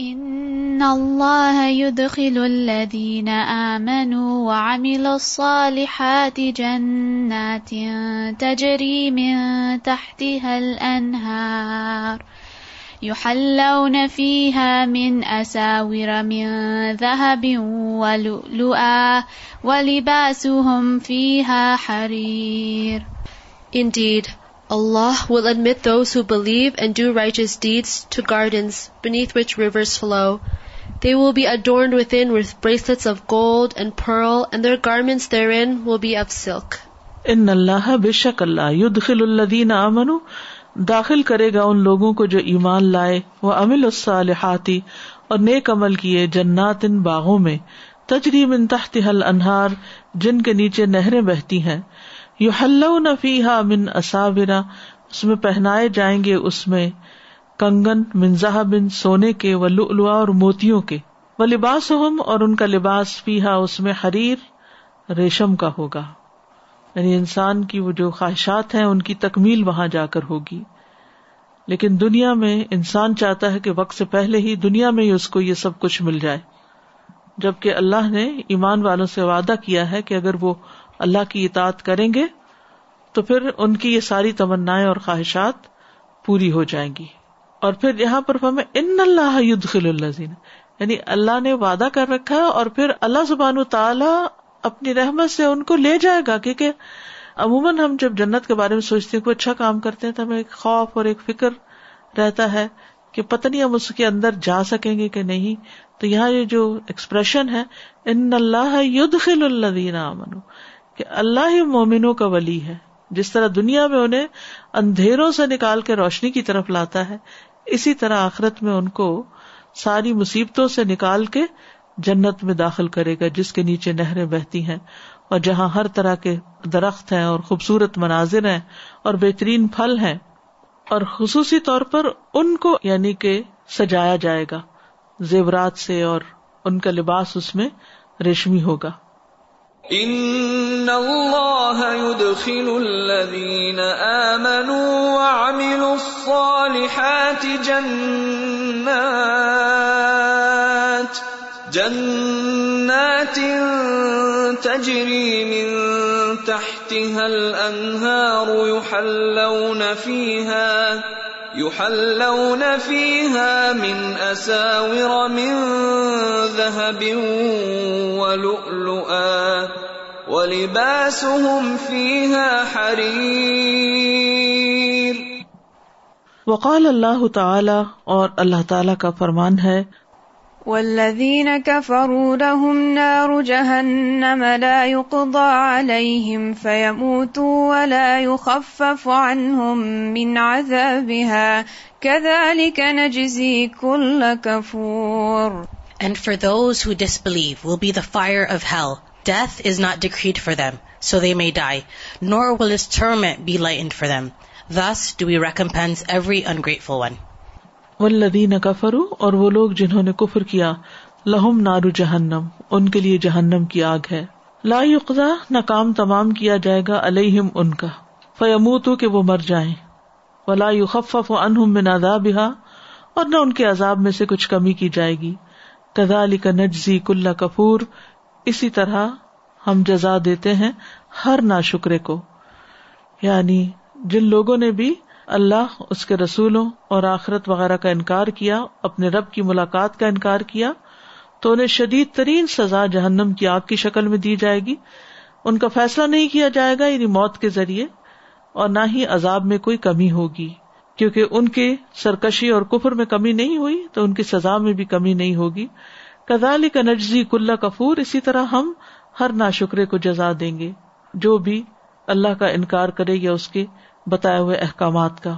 ان اللہ يدخل الذين آمنوا وعملوا الصالحات جنات تجري من تحتها الانهار يحلون فيها من اساور من ذهب ولؤلؤا ولباسهم فيها حرير Indeed, Allah will admit those who believe and do righteous deeds to gardens beneath which rivers flow. They will be adorned within with bracelets of gold and pearl, and their garments therein will be of silk. ان اللہ بے شک اللہ یدخل الذین آمنوا داخل کرے گا ان لوگوں کو جو ایمان لائے وہ امل الصالحاتی اور نیک عمل کیے جنات ان باغوں میں تجری من تحتها الانہار جن کے نیچے نہریں بہتی ہیں یو ہل فیحا من اصابرا اس میں پہنائے جائیں گے اس میں کنگن منظہ بن سونے کے و لؤلؤا اور موتیوں کے۔ وہ لباس ہم اور ان کا لباس فیحا اس میں حریر ریشم کا ہوگا۔ یعنی انسان کی وہ جو خواہشات ہیں، ان کی تکمیل وہاں جا کر ہوگی۔ لیکن دنیا میں انسان چاہتا ہے کہ وقت سے پہلے ہی دنیا میں ہی اس کو یہ سب کچھ مل جائے۔ جبکہ اللہ نے ایمان والوں سے وعدہ کیا ہے کہ اگر وہ اللہ کی اطاعت کریں گے تو پھر ان کی یہ ساری تمنا اور خواہشات پوری ہو جائیں گی۔ اور پھر یہاں پر ہمیں ان اللہ خل اللہ یعنی اللہ نے وعدہ کر رکھا ہے اور پھر اللہ زبان تعالی اپنی رحمت سے ان کو لے جائے گا، کیونکہ عموماً ہم جب جنت کے بارے میں سوچتے ہیں، کوئی اچھا کام کرتے ہیں تو ہمیں ایک خوف اور ایک فکر رہتا ہے کہ پتہ نہیں ہم اس کے اندر جا سکیں گے کہ نہیں۔ تو یہاں یہ جو ایکسپریشن ہے، ان اللہ خل اللہ امن کہ اللہ ہی مومنوں کا ولی ہے۔ جس طرح دنیا میں انہیں اندھیروں سے نکال کے روشنی کی طرف لاتا ہے، اسی طرح آخرت میں ان کو ساری مصیبتوں سے نکال کے جنت میں داخل کرے گا، جس کے نیچے نہریں بہتی ہیں۔ اور جہاں ہر طرح کے درخت ہیں اور خوبصورت مناظر ہیں اور بہترین پھل ہیں، اور خصوصی طور پر ان کو یعنی کہ سجایا جائے گا۔ زیورات سے اور ان کا لباس اس میں ریشمی ہوگا۔ ان اللہ يدخل الذين آمنوا وعملوا الصالحات جنات جنات تجري من تحتها الانهار يحلون فيها يحلون فيها من أساور من ذهب ولؤلؤا ولباسهم فيها حرير. وقال اللہ تعالی اور اللہ تعالی کا فرمان ہے والذين كفروا لهم نار جهنم لا يقضى عليهم فيموتوا ولا يخفف عنهم من عذابها كذلك نجزي كل كفور And for those who disbelieve will be the fire of hell. Death is not decreed for them, so they may die, nor will its torment be lightened for them. Thus do we recompense every ungrateful one. ولدین کفرو اور وہ لوگ جنہوں نے کفر کیا، لہم نارو جہنم، ان کے لیے جہنم کی آگ ہے۔ لا یقضا نہ کام تمام کیا جائے گا علیہم ان کا۔ فیموتو کہ وہ مر جائیں۔ ولا یخفف عنہم من عذابها اور نہ ان کے عذاب میں سے کچھ کمی کی جائے گی۔ کدا علی کا نجزی کلّا کپور اسی طرح ہم جزا دیتے ہیں ہر نا شکرے کو۔ یعنی جن لوگوں نے بھی اللہ، اس کے رسولوں اور آخرت وغیرہ کا انکار کیا، اپنے رب کی ملاقات کا انکار کیا، تو انہیں شدید ترین سزا جہنم کی آگ کی شکل میں دی جائے گی۔ ان کا فیصلہ نہیں کیا جائے گا یعنی موت کے ذریعے، اور نہ ہی عذاب میں کوئی کمی ہوگی۔ کیونکہ ان کے سرکشی اور کفر میں کمی نہیں ہوئی، تو ان کی سزا میں بھی کمی نہیں ہوگی۔ کدالی کا نجزی کلّا کفور، اسی طرح ہم ہر نا شکرے کو جزا دیں گے۔ جو بھی اللہ کا انکار کرے یا اس کے بتائے ہوئے احکامات کا۔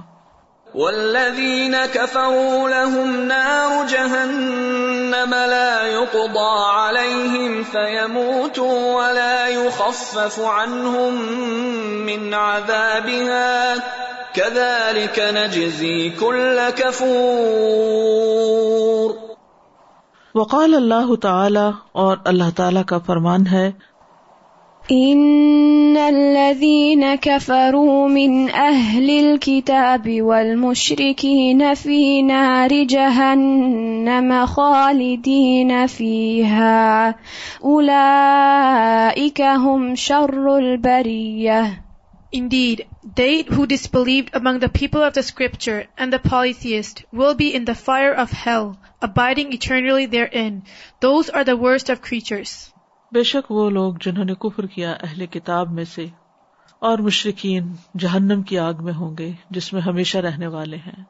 والذین كفروا لهم نار جهنم لا يقضى عليهم فيموتوا ولا يخفف عنهم من عذابها كذلك نجزي كل كفور۔ وقال اللہ تعالی اور اللہ تعالی کا فرمان ہے ان الذين كفروا من اهل الكتاب والمشركين في نار جهنم خالدين فيها اولئك هم شر البريه Indeed, they who disbelieved among the people of the scripture and the polytheist will be in the fire of hell, abiding eternally therein. Those are the worst of creatures. بے شک وہ لوگ جنہوں نے کفر کیا اہل کتاب میں سے اور مشرقین جہنم کی آگ میں ہوں گے جس میں ہمیشہ رہنے والے ہیں۔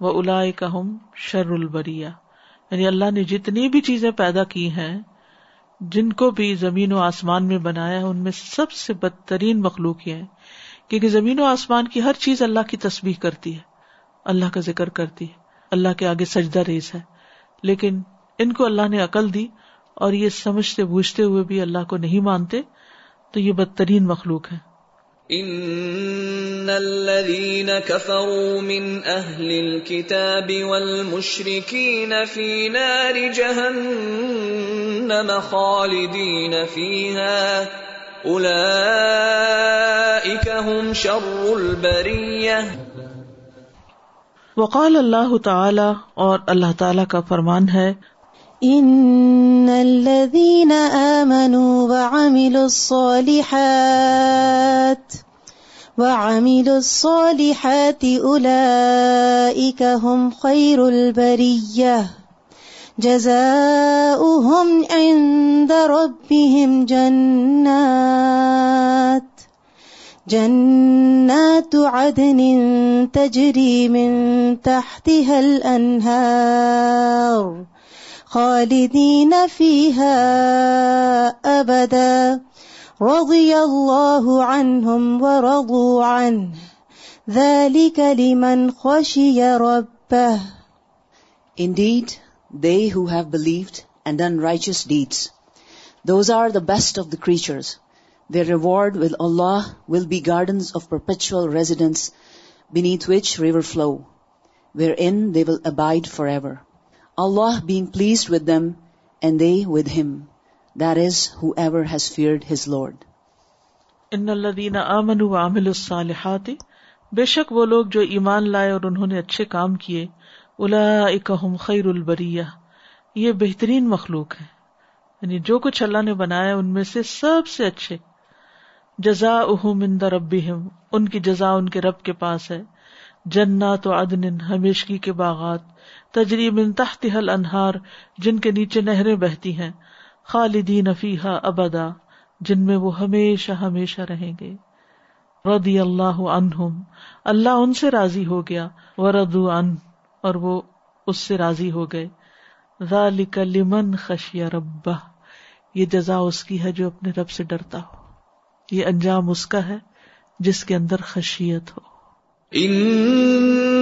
وہ الا کا ہم شر البریا یعنی اللہ نے جتنی بھی چیزیں پیدا کی ہیں، جن کو بھی زمین و آسمان میں بنایا ان میں سب سے بدترین مخلوق یہ ہے کیونکہ زمین و آسمان کی ہر چیز اللہ کی تصویر کرتی ہے، اللہ کا ذکر کرتی ہے، اللہ کے آگے سجدہ ریز ہے۔ لیکن ان کو اللہ نے عقل دی اور یہ سمجھتے بوجھتے ہوئے بھی اللہ کو نہیں مانتے تو یہ بدترین مخلوق ہے۔ ان الذين كفروا من اهل الكتاب والمشركين في نار جهنم خالدين فيها اولئك هم شر البريه وقال اللہ تعالی اور اللہ تعالی کا فرمان ہے ان الذين امنوا وعملوا الصالحات وعملوا الصالحات اولئك هم خير البريه جزاؤهم عند ربهم جنات جنات عدن تجري من تحتها الانهار خالدين فيها أبدا رضي الله عنهم ورضوا عنه ذلك لمن خشي ربه Indeed, they who have believed and done righteous deeds, those are the best of the creatures. Their reward with Allah will be gardens of perpetual residence, beneath which river flow, wherein they will abide forever. Allah being pleased with them and they with him. That is, whoever has feared his Lord. ان الذین آمنوا وعملوا الصالحات بے شک وہ لوگ جو ایمان لائے اور انہوں نے اچھے کام کیے اولئک هم خیر البریہ یہ بہترین مخلوق ہے یعنی جو کچھ اللہ نے بنایا ان میں سے سب سے اچھے جزاؤہم عند ربہم ان کی جزا ان کے رب کے پاس ہے جنات و عدن ہمیشگی کے باغات تجری من تحت حل انہار جن کے نیچے نہریں بہتی ہیں، خالدین فیحا ابدا، جن میں وہ ہمیشہ ہمیشہ رہیں گے۔ رضی اللہ عنہم، اللہ ان سے راضی ہو گیا۔ وردو ان اور وہ اس سے راضی ہو گئے۔ ذالک لمن خشی ربہ، یہ جزا اس کی ہے جو اپنے رب سے ڈرتا ہو۔ یہ انجام اس کا ہے جس کے اندر خشیت ہو۔ ان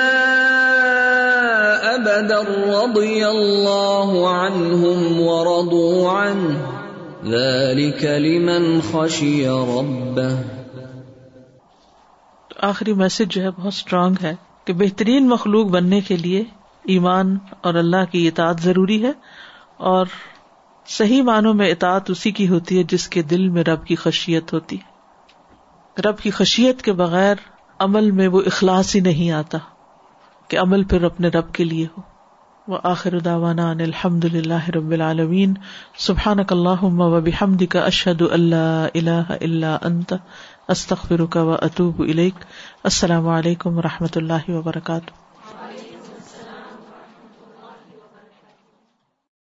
ابدا رضي الله عنهم ورضوا عنه. ذلك لمن خشي ربه. آخری میسج جو ہے بہت اسٹرانگ ہے کہ بہترین مخلوق بننے کے لیے ایمان اور اللہ کی اطاعت ضروری ہے اور صحیح معنوں میں اطاعت اسی کی ہوتی ہے جس کے دل میں رب کی خشیت ہوتی ہے۔ رب کی خشیت کے بغیر عمل میں وہ اخلاص ہی نہیں آتا کہ عمل پھر اپنے رب کے لیے ہو۔ و آخر داوانا الحمد للہ رب العالمین. سبحان اللہ و بحمد کا اشد اللہ اللہ اللہ انت. استخر و اطوب السلام علیکم و رحمۃ اللہ وبرکاتہ.